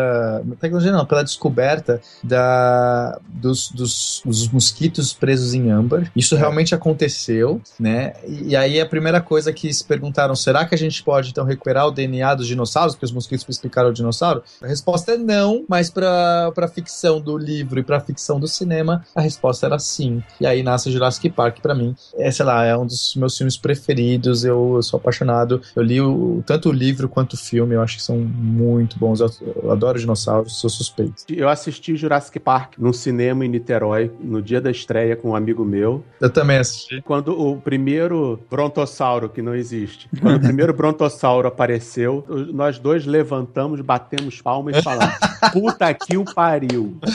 tecnologia não, pela descoberta da, dos, dos, dos mosquitos presos em âmbar. Isso é. realmente aconteceu, né? E, e, aí a primeira coisa que se perguntaram, será que a gente pode então recuperar o DNA dos dinossauros, porque os mosquitos explicaram o dinossauro? A resposta é não, mas para para ficção do livro e para ficção do cinema, a resposta era sim. E aí nasce Jurassic Park para mim. É, sei lá, é um dos meus filmes preferidos. Eu, eu sou apaixonado. Eu li o, tanto o livro quanto o filme, eu acho que são muito bons. Eu, eu adoro dinossauros, sou suspeito. Eu assisti Jurassic Park no cinema em Niterói no dia da estreia com um amigo meu. Eu também assisti. Quando o primeiro brontossauro, que não existe, quando o primeiro brontossauro apareceu, nós dois levantamos, batemos palmas e falamos: puta que o pariu.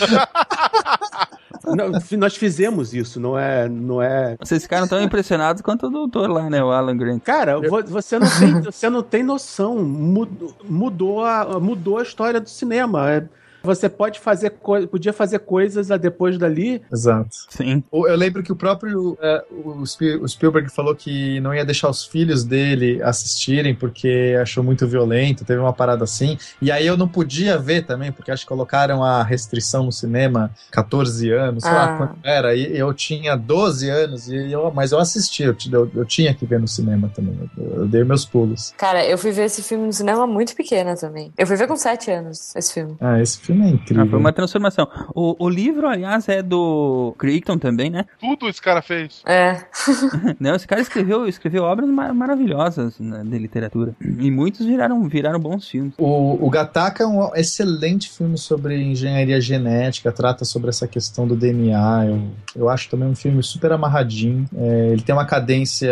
Não, nós fizemos isso, não é, não é. Vocês ficaram tão impressionados quanto o doutor lá, né, o Alan Grant. Cara, você não tem, você não tem noção. Mudou, mudou, a, mudou a história do cinema. É, Você pode fazer podia fazer coisas a depois dali. Exato. Sim. Eu lembro que o próprio é, o Spielberg falou que não ia deixar os filhos dele assistirem porque achou muito violento, teve uma parada assim. E aí eu não podia ver também, porque acho que colocaram a restrição no cinema 14 anos, sei ah. lá quanto era. E eu tinha 12 anos, e eu, mas eu assisti, eu, eu, eu tinha que ver no cinema também. Eu, eu, dei meus pulos. Cara, eu fui ver esse filme no cinema muito pequena também. Eu fui ver com 7 anos esse filme. Ah, esse filme é incrível. Ah, foi uma transformação. O, o livro, aliás, é do Crichton também, né? Tudo esse cara fez. É. Não, esse cara escreveu, escreveu obras mar maravilhosas né, de literatura. E muitos viraram, viraram bons filmes. O, o Gataca é um excelente filme sobre engenharia genética, trata sobre essa questão do DNA. Eu, eu acho também um filme super amarradinho. É, ele tem uma cadência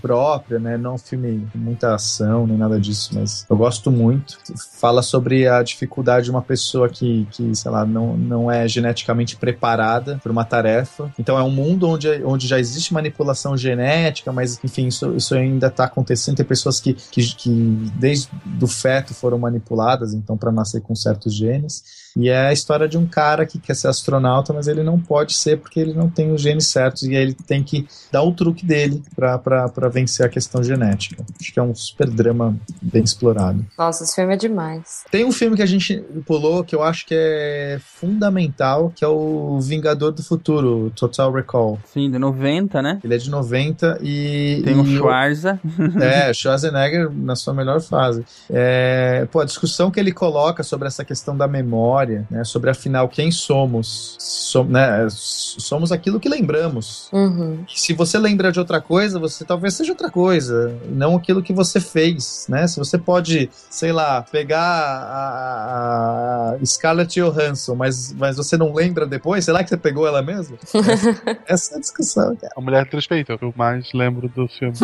própria, né? Não um filme com muita ação nem nada disso, mas eu gosto muito. Fala sobre a dificuldade de uma pessoa que, que sei lá, não, não é geneticamente preparada para uma tarefa. Então é um mundo onde, onde já existe manipulação genética, mas enfim, isso, isso ainda está acontecendo. Tem pessoas que, que, que desde do feto foram manipuladas, então para nascer com certos genes. E é a história de um cara que quer ser astronauta, mas ele não pode ser porque ele não tem os genes certos e aí ele tem que dar o truque dele para vencer a questão genética. Acho que é um super drama bem explorado. Nossa, esse filme é demais. Tem um filme que a gente pulou que eu acho que é fundamental, que é o Vingador do Futuro, Total Recall. Sim, de 90, né? Ele é de 90 e. Tem o um Schwarza. É, Schwarzenegger na sua melhor fase. É, pô, a discussão que ele coloca sobre essa questão da memória memória, né? Sobre afinal quem somos. Som, né? Somos aquilo que lembramos. Uhum. Se você lembra de outra coisa, você talvez seja outra coisa, não aquilo que você fez, né? Se você pode, sei lá, pegar a, a Scarlett Johansson, mas, mas você não lembra depois, será que você pegou ela mesmo? Essa, essa é a discussão, cara. A Mulher Transpeita, é o que eu mais lembro do filme.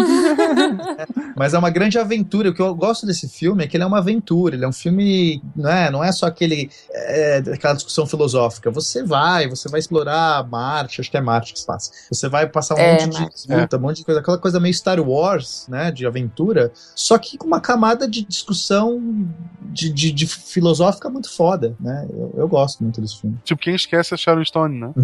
mas é uma grande aventura. O que eu gosto desse filme é que ele é uma aventura. Ele é um filme, não é, não é só aquele é, aquela discussão filosófica. Você vai, você vai explorar Marte, acho que é Marte que se passa. Você vai passar um é, monte de disputa, é. um monte de coisa, aquela coisa meio Star Wars, né, de aventura, só que com uma camada de discussão de, de, de filosófica muito foda, né? Eu, eu, gosto muito desse filme. Tipo, quem esquece é Sharon Stone, né?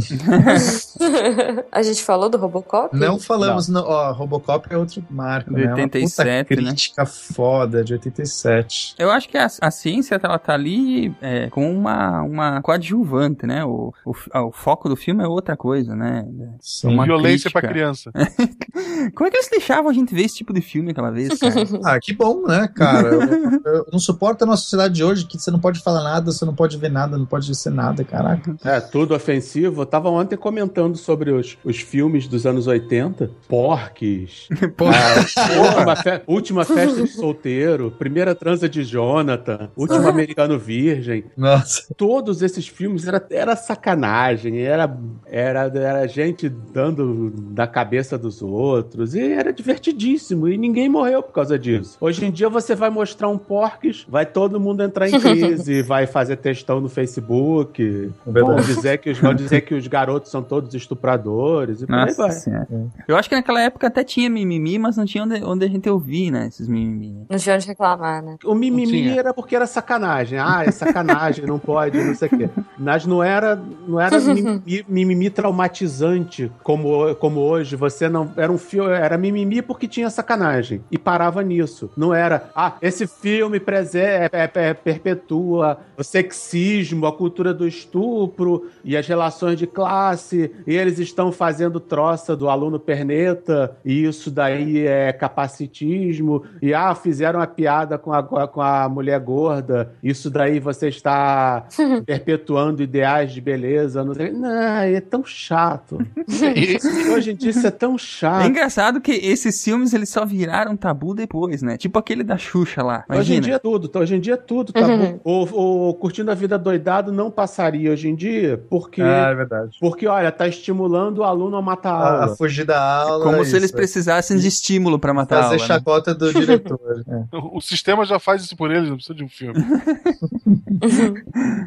a gente falou do Robocop? Não falamos, não. ó, Robocop é outro marco, de né? 87, uma crítica né? foda, de 87. Eu acho que a, a ciência, ela tá ali é, com uma uma, coadjuvante, né? O, o, o foco do filme é outra coisa, né? Sim. Uma violência para criança. Como é que eles deixavam a gente ver esse tipo de filme aquela vez, cara? ah, que bom, né, cara? Eu, eu não suporto a nossa sociedade de hoje que você não pode falar nada, você não pode ver nada, não pode ser nada, caraca. É, tudo ofensivo. Eu tava ontem comentando sobre os, os filmes dos anos 80. Porques. Ah, última, fe última festa de solteiro. Primeira transa de Jonathan. Último americano virgem. Nossa todos esses filmes era, era sacanagem, era, era, era gente dando na cabeça dos outros, e era divertidíssimo, e ninguém morreu por causa disso. Hoje em dia você vai mostrar um porques, vai todo mundo entrar em crise, vai fazer textão no Facebook, vão dizer, que os, vão dizer que os garotos são todos estupradores, e por aí vai. Eu acho que naquela época até tinha mimimi, mas não tinha onde, onde a gente ouvir, né, esses mimimi. Não tinha onde reclamar, né? O mimimi era porque era sacanagem. Ah, é sacanagem, não pode, não sei o quê. Mas não era, não era mimimi, mimimi traumatizante como, como hoje. Você não. Era um filme. Era mimimi porque tinha sacanagem. E parava nisso. Não era. Ah, esse filme prese é, é, é, perpetua o sexismo, a cultura do estupro e as relações de classe. E eles estão fazendo troça do aluno perneta. E isso daí é capacitismo. E ah, fizeram a piada com a, com a mulher gorda. Isso daí você está perpetuando ideais de beleza. Não, sei. não é tão chato. Hoje em dia isso é tão chato. É engraçado que esses filmes eles só viraram tabu depois, né? Tipo aquele da Xuxa lá. Imagina. Hoje em dia é tudo, hoje em dia é tudo tabu. Uhum. O, o, Curtindo a Vida Doidado não passaria hoje em dia porque. É, é verdade. Porque, olha, tá estimulando o aluno a matar a aula. A fugir da aula. Como se eles precisassem de estímulo para matar Fazer a aula. Fazer né? chacota né? do diretor. é. o, o sistema já faz isso por eles, não precisa de um filme.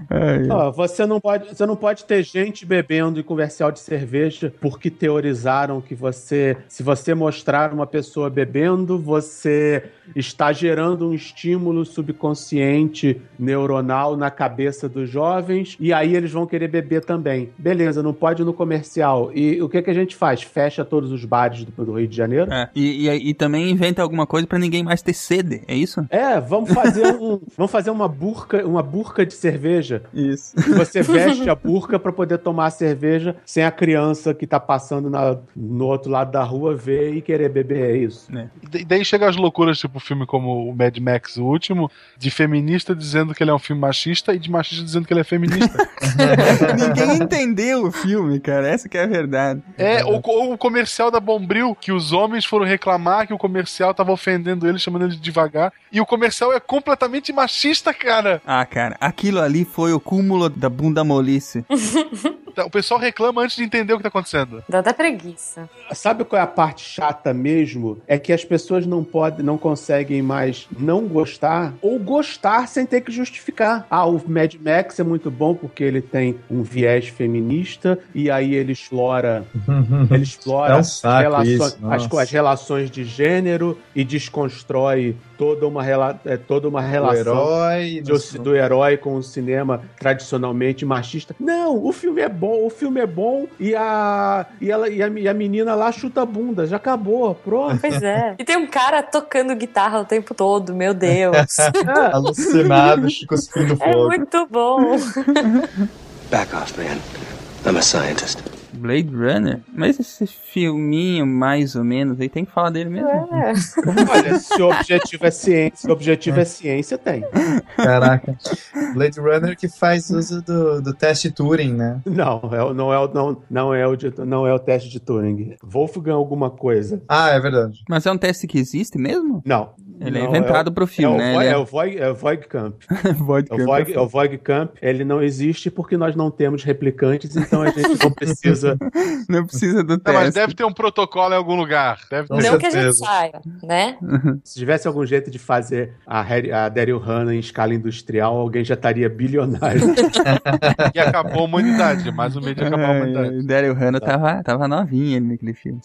É, você, não pode, você não pode ter gente bebendo em comercial de cerveja porque teorizaram que você se você mostrar uma pessoa bebendo, você está gerando um estímulo subconsciente neuronal na cabeça dos jovens e aí eles vão querer beber também. Beleza, não pode no comercial. E o que, que a gente faz? Fecha todos os bares do, do Rio de Janeiro? É, e, e, e, também inventa alguma coisa para ninguém mais ter sede, é isso? É, vamos fazer um, vamos fazer uma burca, uma burca de cerveja. Isso. Você veste a burca para poder tomar a cerveja sem a criança que tá passando na, no outro lado da rua ver e querer beber, é isso. É. E daí chega as loucuras, tipo filme como o Mad Max, o último, de feminista dizendo que ele é um filme machista e de machista dizendo que ele é feminista. Ninguém entendeu o filme, cara. Essa que é a verdade. É, ou, ou, o comercial da Bombril, que os homens foram reclamar que o comercial tava ofendendo ele, chamando ele de devagar. E o comercial é completamente machista, cara. Ah, cara, aquilo ali foi o cúmulo da bunda molice. O pessoal reclama antes de entender o que tá acontecendo. Dá até preguiça. Sabe qual é a parte chata mesmo? É que as pessoas não podem, não conseguem mais não gostar ou gostar sem ter que justificar. Ah, o Mad Max é muito bom porque ele tem um viés feminista e aí ele explora, ele explora É um saco relações- isso, as, as relações de gênero e desconstrói toda uma, rela, é, toda uma relação herói, do, do herói com o cinema tradicionalmente machista. Não, o filme é bom, o filme é bom e a, e ela, e a, e a menina lá chuta a bunda. Já acabou, pronto. Pois é. E tem um cara tocando guitarra o tempo todo, meu Deus. Alucinado, cuspindo É fogo. muito bom. Back off, man. I'm a scientist. Blade Runner? Mas esse filminho, mais ou menos, aí tem que falar dele mesmo. É. Olha, se o objetivo é ciência, se o objetivo é ciência, tem. Caraca. Blade Runner que faz uso do, do teste Turing, né? Não, é, não, é, o- não, não, é o de- não é o teste de Turing. Wolfgang alguma coisa. Ah, é verdade. Mas é um teste que existe mesmo? Não. Ele é Não, inventado o- pro filme, é o né? Voig- Ele é- É o Voig- é o Voigtkamp. Void É o Camp Voig, é é o Voigtkamp. Ele não existe porque nós não temos replicantes, então a gente não precisa. Não precisa do Não, teste. mas deve ter um protocolo em algum lugar. Deve ter. Não que a gente saiba, né? Se tivesse algum jeito de fazer a, Harry- a Daryl Hannah em escala industrial, alguém já estaria bilionário. E acabou a humanidade. Mais um meio de acabar a humanidade. É, Daryl Hannah tava, tava novinha ali naquele filme.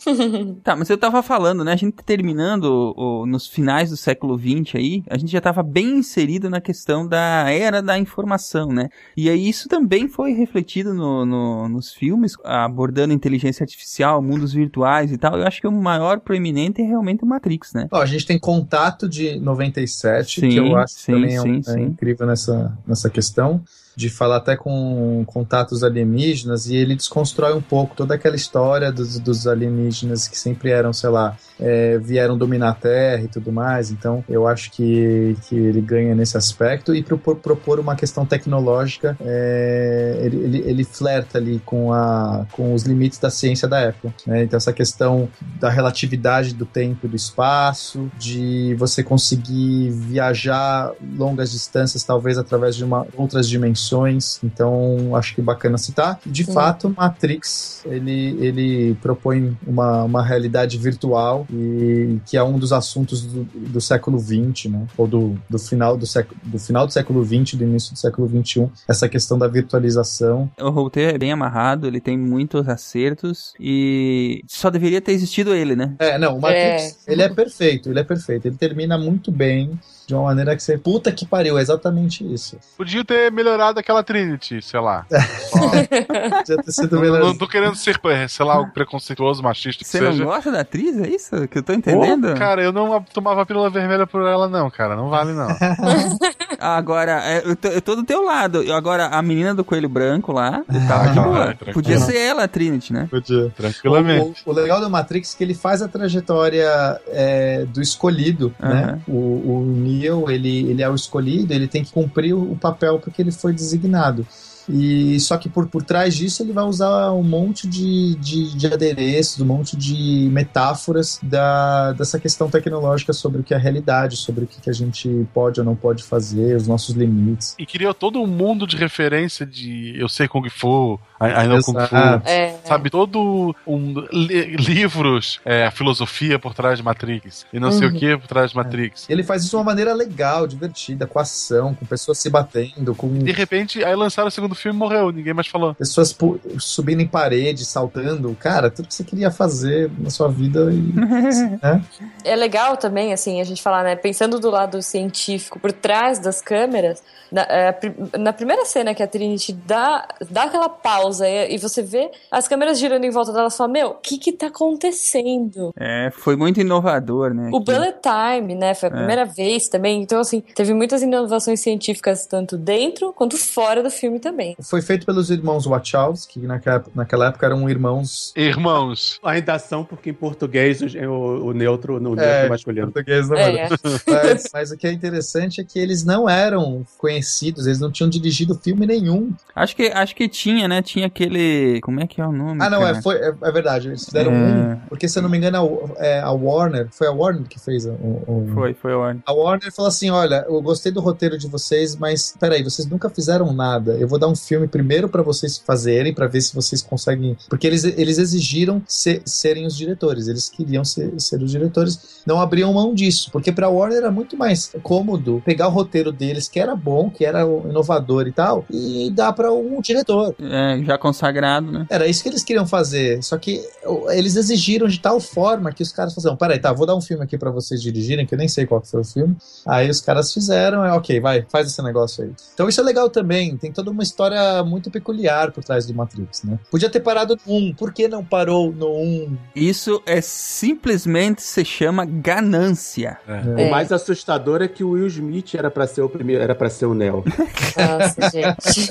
tá, mas eu tava falando, né? A gente terminando o- o- nos finais do século XX aí, a gente já tava bem inserido na questão da era da informação, né? E aí isso também foi refletido no- no- nos filmes, abordando inteligência artificial, mundos virtuais e tal. Eu acho que o maior proeminente é realmente o Matrix, né? Ó, a gente tem Contato de 97, Sim, que eu acho sim, que também é, um- sim, é sim. incrível nessa, nessa questão, de falar até com contatos alienígenas, e ele desconstrói um pouco toda aquela história dos, dos alienígenas que sempre eram, sei lá, é, vieram dominar a Terra e tudo mais. Então, eu acho que, que ele ganha nesse aspecto, e propor, propor uma questão tecnológica, é, ele, ele, ele flerta ali com, a, com os limites da ciência da época. né? Então, essa questão da relatividade do tempo e do espaço, de você conseguir viajar longas distâncias, talvez através de uma, outras dimensões. Então, acho que bacana citar. De Sim. fato, Matrix ele, ele propõe uma, uma realidade virtual e que é um dos assuntos do, do século XX, né? Ou do, do final do século do final do século XX, do início do século XXI, essa questão da virtualização. O roteiro é bem amarrado, ele tem muitos acertos e só deveria ter existido ele, né? É, não, o Matrix, ele é perfeito, ele é perfeito. Ele termina muito bem, de uma maneira que você. Puta que pariu, é exatamente isso. Podia ter melhorado aquela Trinity, sei lá. Podia ter sido Não, melhor. não tô querendo ser, sei lá, algo preconceituoso, machista que Você seja. não gosta da atriz? É isso que eu tô entendendo? Pô, cara, eu não tomava pílula vermelha por ela, não, cara. Não vale, não. Agora, é, eu, tô, eu tô do teu lado. Agora, a menina do coelho branco lá, tava de Ah, boa. Podia ser ela, a Trinity, né? Podia. Tranquilamente. O, o legal do Matrix é que ele faz a trajetória é, do escolhido, né? O, o Neo, ele, ele é o escolhido, ele tem que cumprir o, o papel porque ele foi designado. E só que por, por trás disso ele vai usar um monte de, de, de adereços, um monte de metáforas da, dessa questão tecnológica sobre o que é a realidade, sobre o que, que a gente pode ou não pode fazer, os nossos limites. E criou todo um mundo de referência de eu sei Kung Fu, I, I know Kung Fu. É. Sabe, todo um li- livros, é, a filosofia por trás de Matrix. E não sei o Uhum. que por trás de Matrix. Ele faz isso de uma maneira legal, divertida, com ação, com pessoas se batendo, com De repente, aí lançaram o segundo filme morreu, ninguém mais falou. Pessoas subindo em parede, saltando, cara, tudo que você queria fazer na sua vida. E, né? É legal também, assim, a gente falar, né? Pensando do lado científico, por trás das câmeras, na, é, na, primeira cena que a Trinity dá, dá aquela pausa e, e, você vê as câmeras girando em volta dela e fala, meu, o que que tá acontecendo? É, foi muito inovador, né? O bullet time, né? Foi a é. primeira vez também. Então, assim, teve muitas inovações científicas, tanto dentro quanto fora do filme também. Foi feito pelos irmãos Wachowski, que naquela, naquela época eram irmãos... Irmãos. Ainda são, porque em português o, o, neutro, no é, neutro masculino. português não é. mas, mas o que é interessante é que eles não eram conhecidos conhecidos, eles não tinham dirigido filme nenhum. Acho que, acho que tinha, né? Tinha aquele. Como é que é o nome? Ah, não, é, foi, é, é, verdade. Eles fizeram é... um. Porque, se eu não me engano, a, é, a Warner. Foi a Warner que fez o, o, Foi, foi a Warner. A Warner falou assim: olha, eu gostei do roteiro de vocês, mas peraí, vocês nunca fizeram nada. Eu vou dar um filme primeiro para vocês fazerem, para ver se vocês conseguem. Porque eles, eles exigiram ser, serem os diretores. Eles queriam ser, ser os diretores. Não abriam mão disso. Porque pra Warner era muito mais cômodo pegar o roteiro deles, que era bom, que era inovador e tal, e dar para um diretor. É, já consagrado, né? Era isso que eles queriam fazer. Só que eles exigiram de tal forma que os caras falaram: peraí, tá, vou dar um filme aqui para vocês dirigirem, que eu nem sei qual foi o filme. Aí os caras fizeram, é ok, vai, faz esse negócio aí. Então isso é legal também. Tem toda uma história muito peculiar por trás do Matrix, né? Podia ter parado no 1. Por que não parou no 1? Isso é simplesmente se chama ganância. É. É. O mais assustador é que o Will Smith era para ser o primeiro, era para ser o Neo. Nossa, gente.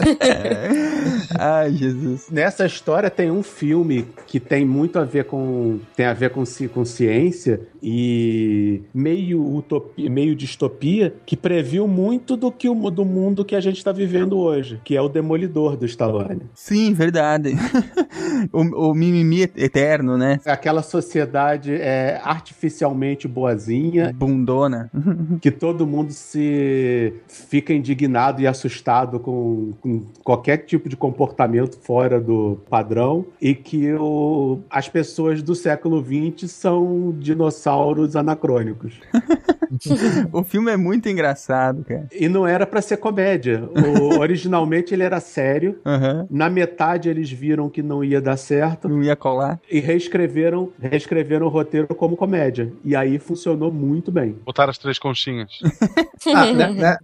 Ai, Jesus. Nessa história tem um filme que tem muito a ver com tem a ver com, com ciência e meio utopia, meio distopia que previu muito do que o do mundo que a gente está vivendo hoje, que é o Demolidor do Stallone. Sim, verdade. o, o mimimi eterno, né? Aquela sociedade é artificialmente boazinha, bundona, que todo mundo se fica indignado e assustado com, com qualquer tipo de comportamento fora do padrão e que o, as pessoas do século XX são dinossauros anacrônicos. o filme é muito engraçado, cara. E não era para ser comédia. O, originalmente ele era sério. Uhum. Na metade eles viram que não ia dar certo. Não ia colar. E reescreveram, reescreveram o roteiro como comédia. E aí funcionou muito bem. Botaram as três conchinhas. ah, né, né,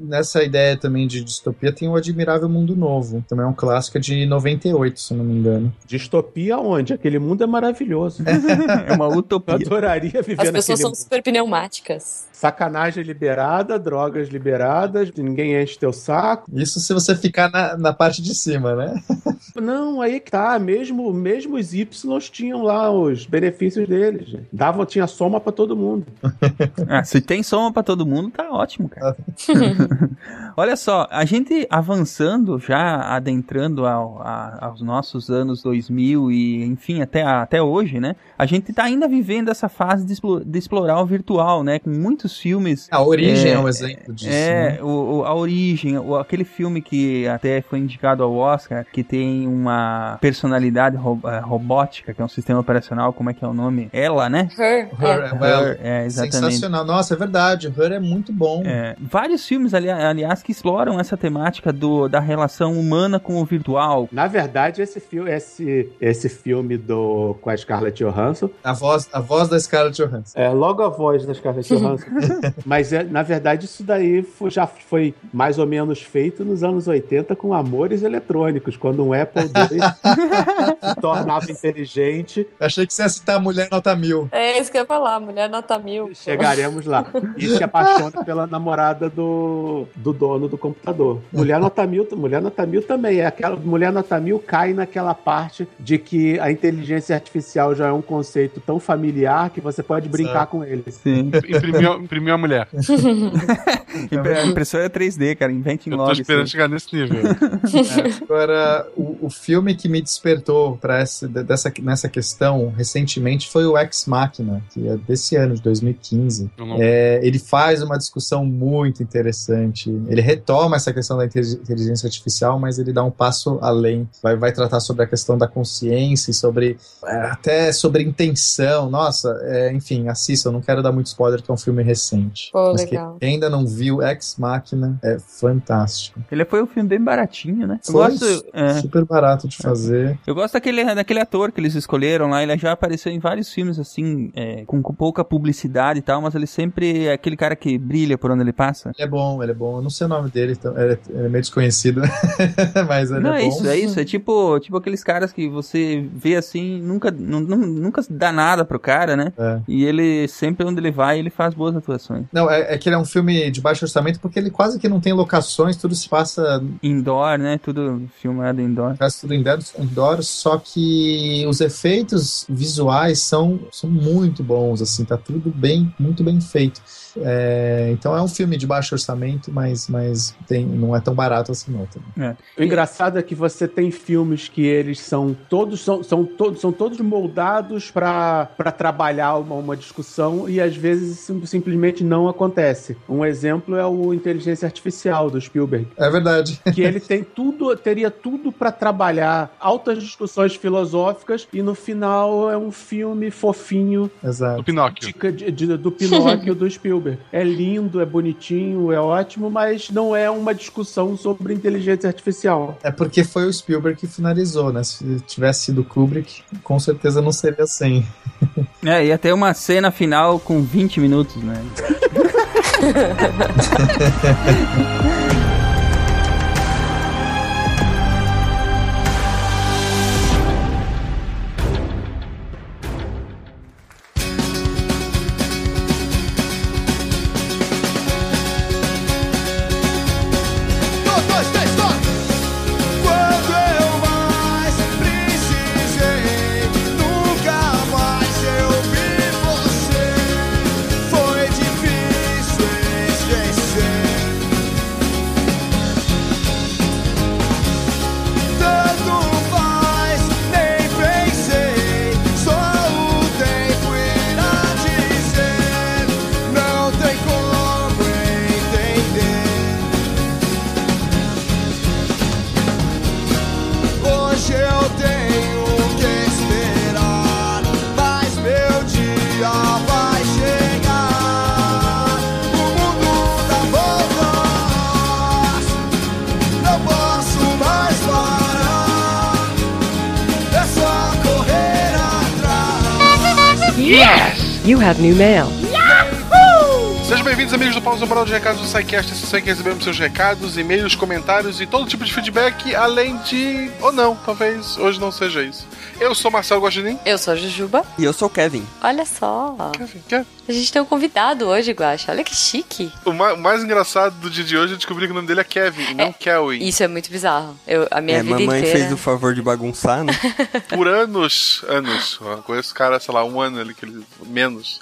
nessa ideia também de distopia tem o Admirável Mundo Novo. Também é um clássico de 98, se não me engano. Distopia onde? Aquele mundo é maravilhoso. é uma utopia. Eu adoraria viver As pessoas são mundo. super pneumáticas. Sacanagem liberada, drogas liberadas, ninguém enche teu saco. Isso se você ficar na, na parte de cima, né? Não, aí que tá. Mesmo, mesmo os Y tinham lá os benefícios deles. Dava, tinha soma para todo mundo. ah, se tem soma para todo mundo, tá ótimo, cara. Olha só, a gente avançando já, adentrando ao, a, aos nossos anos 2000 e, enfim, até, até hoje, né? A gente tá ainda vivendo essa fase de, de explorar o virtual, né? Com muitos filmes. A Origem é, é um exemplo disso. É, né? o, o, a Origem, o, aquele filme que até foi indicado ao Oscar, que tem uma personalidade ro, é, robótica, que é um sistema operacional, como é que é o nome? Ela, né? Her. Her, é. Her é, exatamente. Sensacional. Nossa, é verdade. Her é muito bom. É, vários filmes, ali, aliás, que exploram essa temática do, da relação humana com o virtual. Na verdade, esse filme, esse, esse filme do, com a Scarlett Johansson. A voz, a voz da Scarlett Johansson. É, logo a voz da Scarlett Johansson. Mas, é, na verdade, isso daí foi, já foi mais ou menos feito nos anos 80 com amores eletrônicos, quando um Apple II se tornava inteligente. Achei que você ia citar a Mulher Nota Mil. É isso que eu ia falar, Mulher Nota Mil. Chegaremos lá. E se apaixona pela namorada do, do dono do computador. Mulher nota mil, mulher nota mil também é aquela mulher nota mil cai naquela parte de que a inteligência artificial já é um conceito tão familiar que você pode brincar Exato. com ele. Sim. Imprimir a mulher. a impressora é 3D, cara. Inventem logo. Eu tô esperando chegar nesse nível. É, agora, o, o, filme que me despertou para essa, dessa, nessa questão recentemente foi o Ex Machina, que é desse ano, de 2015. É, ele faz uma discussão muito interessante. Ele retoma essa questão da inteligência artificial, mas ele dá um passo além. Vai, vai tratar sobre a questão da consciência e sobre é, até sobre intenção. Nossa, é, enfim, assista. Eu não quero dar muito spoiler, que é um filme recente. Pô, Mas legal. quem ainda não viu Ex Machina é fantástico. Ele foi um filme bem baratinho, né? Eu Foi gosto, é, super barato de fazer. eu gosto daquele, daquele ator que eles escolheram lá. Ele já apareceu em vários filmes, assim, é, com, com pouca publicidade e tal, mas ele sempre é aquele cara que brilha por onde ele passa. Ele é bom, ele é bom. Eu não sei o nome dele, então, ele, é, ele é meio desconhecido, mas ele Não, é é bom. isso, é isso. É tipo, tipo aqueles caras que você vê assim, nunca, nu- nu- nunca dá nada pro cara, né? É. E ele, sempre onde ele vai, ele faz boas atuações. Não, é, é que ele é um filme de baixo orçamento porque ele quase que não tem locações, tudo se passa Indoor, né? Tudo filmado indoor. Faz tudo indoor, indoor, só que os efeitos visuais são, são muito bons, assim, tá tudo bem, muito bem feito. É, então é um filme de baixo orçamento, mas, mas tem, não é tão barato assim não. Também. O engraçado é que você tem filmes que eles são todos são, são todos são todos moldados para trabalhar uma, uma discussão e às vezes sim- simplesmente não acontece. Um exemplo é o Inteligência Artificial do Spielberg, É verdade. que ele tem tudo teria tudo para trabalhar altas discussões filosóficas e no final é um filme fofinho Exato. Do Pinóquio. de- de- de- do Pinóquio do Spielberg. É lindo, é bonitinho, é ótimo, mas não é uma discussão sobre inteligência artificial. É porque foi o Spielberg que finalizou, né? Se tivesse sido Kubrick, com certeza não seria assim. É, ia ter uma cena final com 20 minutos, né? Quando have new mail. Sejam bem-vindos, amigos do Pausa Moral de Recados do SciCast. Esse site que recebemos seus recados, e-mails, comentários e todo tipo de feedback, além de. ou não, talvez hoje não seja isso. Eu sou Marcelo Guaxinim. Eu sou a Jujuba. E eu sou o Kevin. Olha só. Kevin, Kevin. A gente tem um convidado hoje, Guaxa. Olha que chique. O ma- o mais engraçado do dia de hoje é descobrir que o nome dele é Kevin e não Kelvin. Isso é muito bizarro. Eu, a minha é, vida mamãe inteira. fez o favor de bagunçar, né? Por anos, anos. Eu conheço o cara, sei lá, um ano ali, que ele, menos.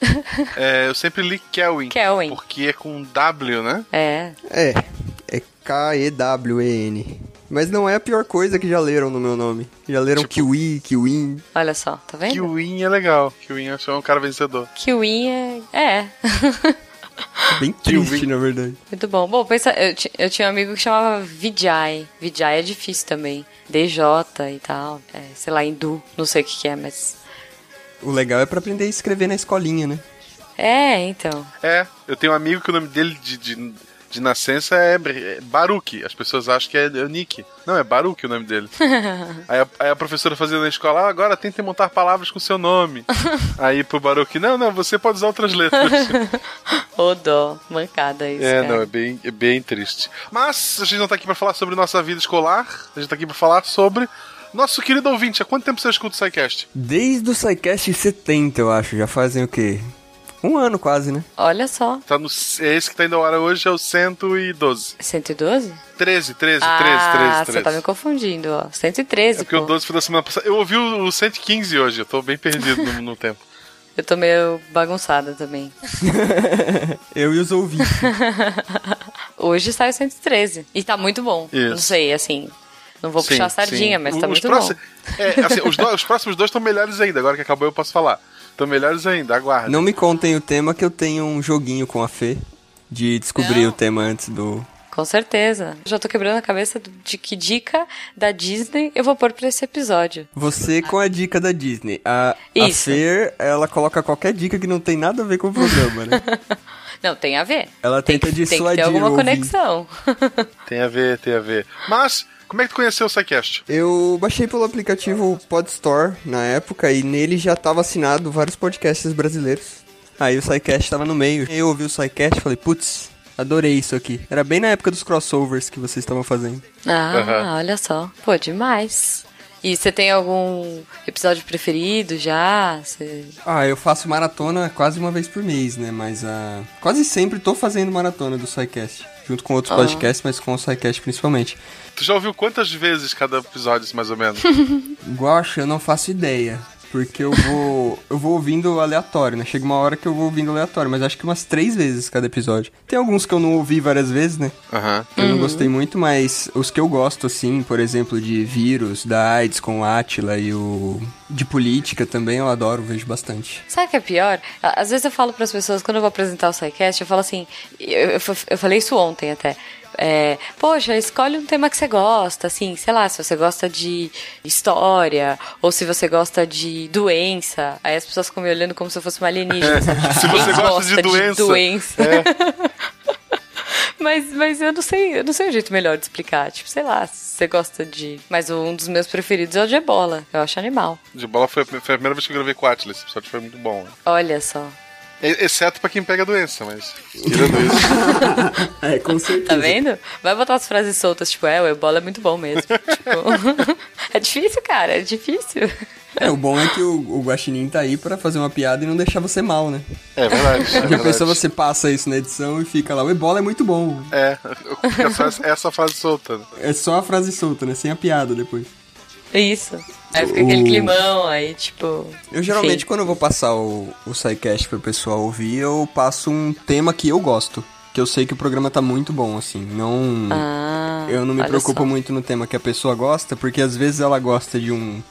É, eu sempre li Kelvin. Kelvin. Porque é com W, né? É. É, é K-E-W-E-N. Mas não é a pior coisa que já leram no meu nome. Já leram Kiwi, Kiwin. Olha só, tá vendo? Kiwin é legal. Kiwin é um cara vencedor. Kiwin é. É. Bem triste, na verdade. Muito bom. Bom, pensa, eu, eu tinha um amigo que chamava Vijay. Vijay é difícil também. DJ e tal. É, sei lá, hindu. Não sei o que, que é, mas. O legal é pra aprender a escrever na escolinha, né? É, então. É, eu tenho um amigo que o nome dele de, de, de nascença é, é Baruch. As pessoas acham que é, é Nick. Não, é Baruch o nome dele. Aí a, aí a professora fazia na escola, ah, agora tentem montar palavras com seu nome. aí pro Baruch, não, não, você pode usar outras letras. Ô dó, mancada isso. é, cara. não, é bem, é bem triste. Mas a gente não tá aqui pra falar sobre nossa vida escolar, a gente tá aqui pra falar sobre nosso querido ouvinte. Há quanto tempo você escuta o SciCast? Desde o SciCast 70, eu acho. Já fazem o quê? Um ano quase, né? Olha só. Tá no, é esse que tá indo ao ar hoje, é o 112. 112? 13, 13, 13, ah, 13, 13. você tá me confundindo, ó. 113, É porque pô. o 12 foi da semana passada. Eu ouvi o, o 115 hoje, eu tô bem perdido no, no tempo. Eu tô meio bagunçada também. eu e os ouvintes. Hoje sai o 113. E tá muito bom. Isso. Não sei, assim. Não vou Sim, puxar a sardinha, sim. mas Os tá muito próximos- bom. É, assim, os, do- os próximos dois estão melhores ainda. Agora que acabou, eu posso falar. Estão melhores ainda, aguarda. Não me contem o tema que eu tenho um joguinho com a Fê de descobrir o tema antes do. Com certeza. Já tô quebrando a cabeça de que dica da Disney eu vou pôr pra esse episódio. Você com a dica da Disney. A, a Isso. Fer, ela coloca qualquer dica que não tem nada a ver com o programa, né? Não, tem a ver. Ela Tem tenta que, tem que dissuadir ter alguma conexão. Tem a ver, tem a ver. Mas, como é que tu conheceu o SciCast? Eu baixei pelo aplicativo Podstore na época e nele já tava assinado vários podcasts brasileiros. Aí o SciCast tava no meio. Eu ouvi o SciCast e falei, putz, adorei isso aqui. Era bem na época dos crossovers que vocês estavam fazendo. Ah, Aham. olha só. Pô, demais. E você tem algum episódio preferido já? Você... Ah, eu faço maratona quase uma vez por mês, né? Mas ah, quase sempre tô fazendo maratona do SciCast. Junto com outros Ah. podcasts, mas com o SciCast principalmente. Tu já ouviu quantas vezes cada episódio, mais ou menos? Guacha, eu não faço ideia. Porque eu vou. eu vou ouvindo aleatório, né? Chega uma hora que eu vou ouvindo aleatório, mas acho que umas três vezes cada episódio. Tem alguns que eu não ouvi várias vezes, né? Aham. Eu não Uhum. gostei muito, mas os que eu gosto, assim, por exemplo, de vírus, da AIDS com o Atila e o. de política também, eu adoro, vejo bastante. Sabe o que é pior? Às vezes eu falo para as pessoas, quando eu vou apresentar o SciCast, eu falo assim, eu, eu, eu falei isso ontem até. É, Poxa, escolhe um tema que você gosta, assim, sei lá, se você gosta de história, ou se você gosta de doença. Aí as pessoas ficam me olhando como se eu fosse uma alienígena. sabe? Se você gosta de doença. doença? É. Mas, mas eu não sei, eu não sei o jeito melhor de explicar. Tipo, sei lá, se você gosta de. Mas um dos meus preferidos é o de ebola. Eu acho animal. De bola foi, foi a primeira vez que eu gravei com o Atlas. Esse episódio foi muito bom. né? Olha só. E- Exceto pra quem pega a doença, mas. Tirando isso. é, com certeza. Tá vendo? Vai botar as frases soltas, tipo, é, o ebola é muito bom mesmo. tipo, é difícil, cara, é difícil. É, o bom é que o, o Guaxinim tá aí pra fazer uma piada e não deixar você mal, né? É verdade. É Já verdade. pensou você passa isso na edição e fica lá, o ebola é muito bom. É, fica só essa, essa frase solta. né? É só a frase solta, né? Sem a piada depois. Isso. Aí fica aquele O- climão, aí, tipo. Eu geralmente, enfim. quando eu vou passar o, o SciCast pro pessoal ouvir, eu passo um tema que eu gosto. Que eu sei que o programa tá muito bom, assim. Não. Ah, eu não me preocupo só. muito no tema que a pessoa gosta, porque às vezes ela gosta de um.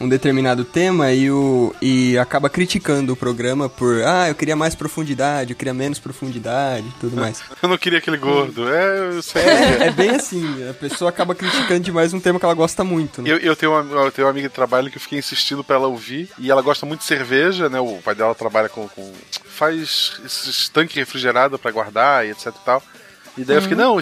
Um determinado tema e, o, e acaba criticando o programa por ah, eu queria mais profundidade, eu queria menos profundidade e tudo mais. Eu não queria aquele gordo. É. É, é bem assim, a pessoa acaba criticando demais um tema que ela gosta muito. Né? Eu, eu, tenho uma, eu tenho uma amiga de trabalho que eu fiquei insistindo pra ela ouvir. E ela gosta muito de cerveja, né? O pai dela trabalha com. com faz esses tanques refrigerados pra guardar e etc e tal. E daí eu fiquei, Uhum. não,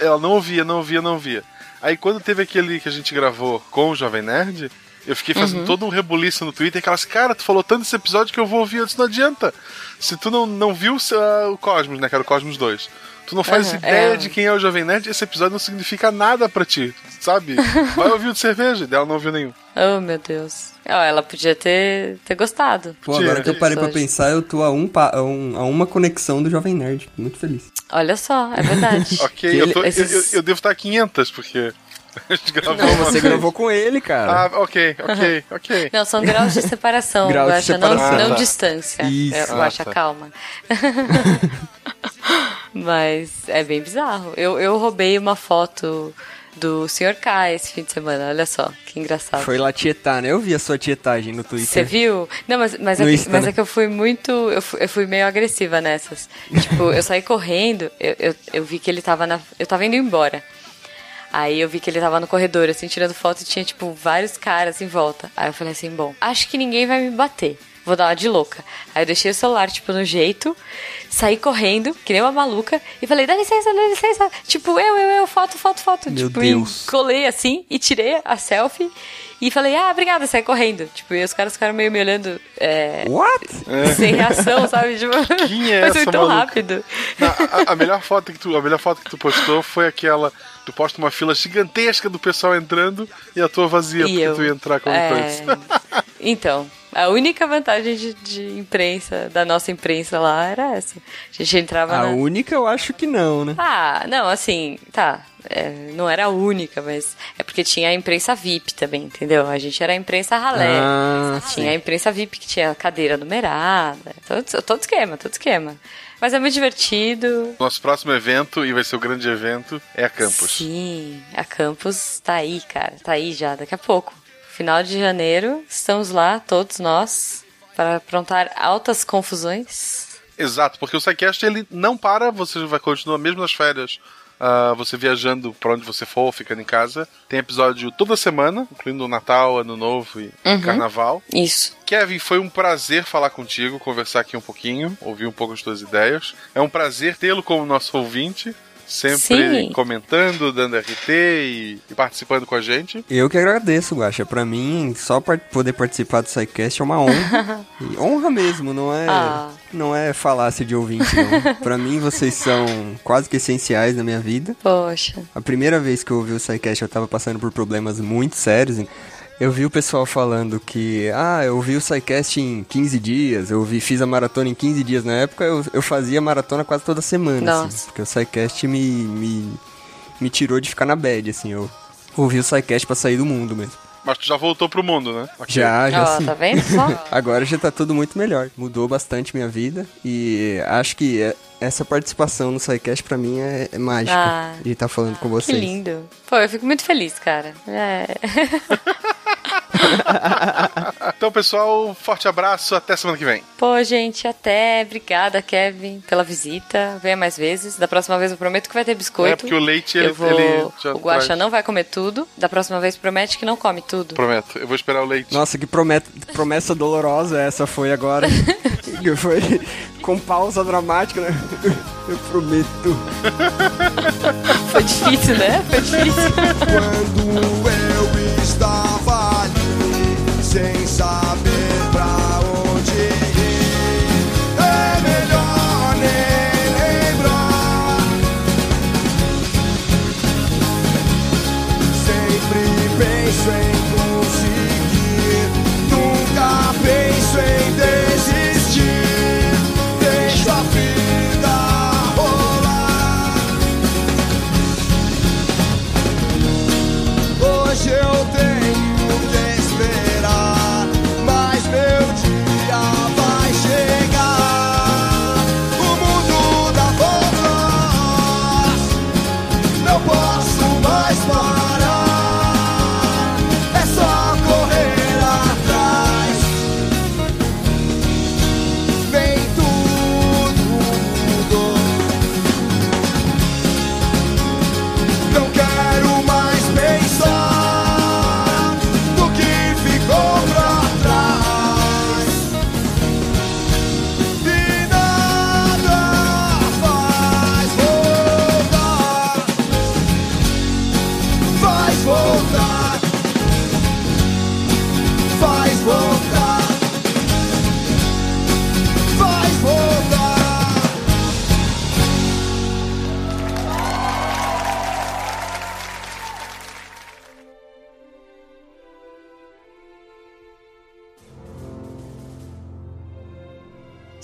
ela não ouvia, não ouvia, não ouvia. Aí quando teve aquele que a gente gravou com o Jovem Nerd, eu fiquei fazendo Uhum. todo um rebuliço no Twitter, que elas, cara, tu falou tanto desse episódio que eu vou ouvir, disse, não adianta. Se tu não, não viu ah, o Cosmos, né, que era o Cosmos 2, tu não faz Aham, ideia é. de quem é o Jovem Nerd, esse episódio não significa nada pra ti, sabe? Vai ouvir o de cerveja, dela não ouviu nenhum. Oh, meu Deus. Ela podia ter, ter gostado. Pô, agora que eu parei pra pensar, eu tô a, um, pa- a, um- a uma conexão do Jovem Nerd. Muito feliz. Olha só, é verdade. Ok, eu, tô- eu- esses- eu- eu devo estar a 500, porque a gente gravou Não, uma você gravou com ele, cara. Ah, ok, ok, ok. Não, são graus de separação, Grau de Guaxa, não, separação. não Ah, tá. distância. Isso. É, Ah, Guaxa, tá. calma. Mas é bem bizarro. Eu, eu roubei uma foto do Sr. K esse fim de semana, olha só, que engraçado. Foi lá tietar, né? Eu vi a sua tietagem no Twitter. Você viu? Não, mas, mas, é Insta, mas né? é que eu fui muito. Eu fui, eu fui meio agressiva nessas. tipo, eu saí correndo, eu, eu, eu vi que ele tava na. Eu tava indo embora. Aí eu vi que ele tava no corredor, assim, tirando foto e tinha, tipo, vários caras em volta. Aí eu falei assim, bom, acho que ninguém vai me bater. Vou dar uma de louca. Aí eu deixei o celular, tipo, no jeito, saí correndo, que nem uma maluca, e falei, dá licença, dá licença. Tipo, eu, eu, eu, foto, foto, foto. Meu tipo, Deus. E colei assim e tirei a selfie e falei, ah, obrigada, saí correndo. Tipo, e os caras ficaram meio me olhando. É, What? Sem reação, sabe? Tipo, Quem é mas foi tão maluca? rápido. Não, a, a melhor foto que tu, a melhor foto que tu postou foi aquela. Tu posta uma fila gigantesca do pessoal entrando e a tua vazia, E porque eu- tu ia entrar como é. Então, a única vantagem de, de imprensa, da nossa imprensa lá, era essa. A gente entrava A na... única eu acho que não, né? Ah, não, assim, tá. é, não era a única, mas é porque tinha a imprensa VIP também, entendeu? A gente era a imprensa ralé. Ah, tinha a imprensa VIP que tinha cadeira numerada. Todo, todo esquema, todo esquema. Mas é muito divertido. Nosso próximo evento, e vai ser o grande evento, é a Campus. Sim, a Campus tá aí, cara. Tá aí já, daqui a pouco. Final de janeiro, estamos lá, todos nós, para aprontar altas confusões. Exato, porque o SciCast ele não para, você vai continuar mesmo nas férias uh, você viajando pra onde você for, ficando em casa. Tem episódio toda semana, incluindo o Natal, Ano Novo e Uhum. Carnaval. Isso. Kevin, foi um prazer falar contigo, conversar aqui um pouquinho, ouvir um pouco as tuas ideias. É um prazer tê-lo como nosso ouvinte, sempre Sim. comentando, dando RT e, e participando com a gente. Eu que agradeço, Guaxa. Pra mim, só par- poder participar do SciCast é uma honra. E honra mesmo, não é, Ah. Não é falácia de ouvinte, não. pra mim, vocês são quase que essenciais na minha vida. Poxa. A primeira vez que eu ouvi o SciCast, eu tava passando por problemas muito sérios. Eu vi o pessoal falando que, ah, eu vi o SciCast em 15 dias, eu vi, fiz a maratona em 15 dias. Na época, eu, eu fazia maratona quase toda semana, assim, porque o SciCast me, me, me tirou de ficar na bad, assim. Eu ouvi o SciCast pra sair do mundo mesmo. Mas tu já voltou pro mundo, né? Já, já Ó, sim. tá vendo só? Agora já tá tudo muito melhor. Mudou bastante minha vida e acho que é- essa participação no SciCast pra mim é, é mágica Ah, de estar falando com Que vocês. lindo. Pô, eu fico muito feliz, cara. É. Então, pessoal, forte abraço, até semana que vem. Pô, gente, até. Obrigada, Kevin, pela visita. Venha mais vezes. Da próxima vez eu prometo que vai ter biscoito. É, porque o leite, ele- eu vou... ele já O Guaxa traz. não vai comer tudo. Da próxima vez promete que não come tudo. Prometo, eu vou esperar o leite. Nossa, que promet- promessa dolorosa essa foi agora. Que foi com pausa dramática, né? Eu prometo. Foi difícil, né? Foi difícil. Quando eu estava ali, sem saber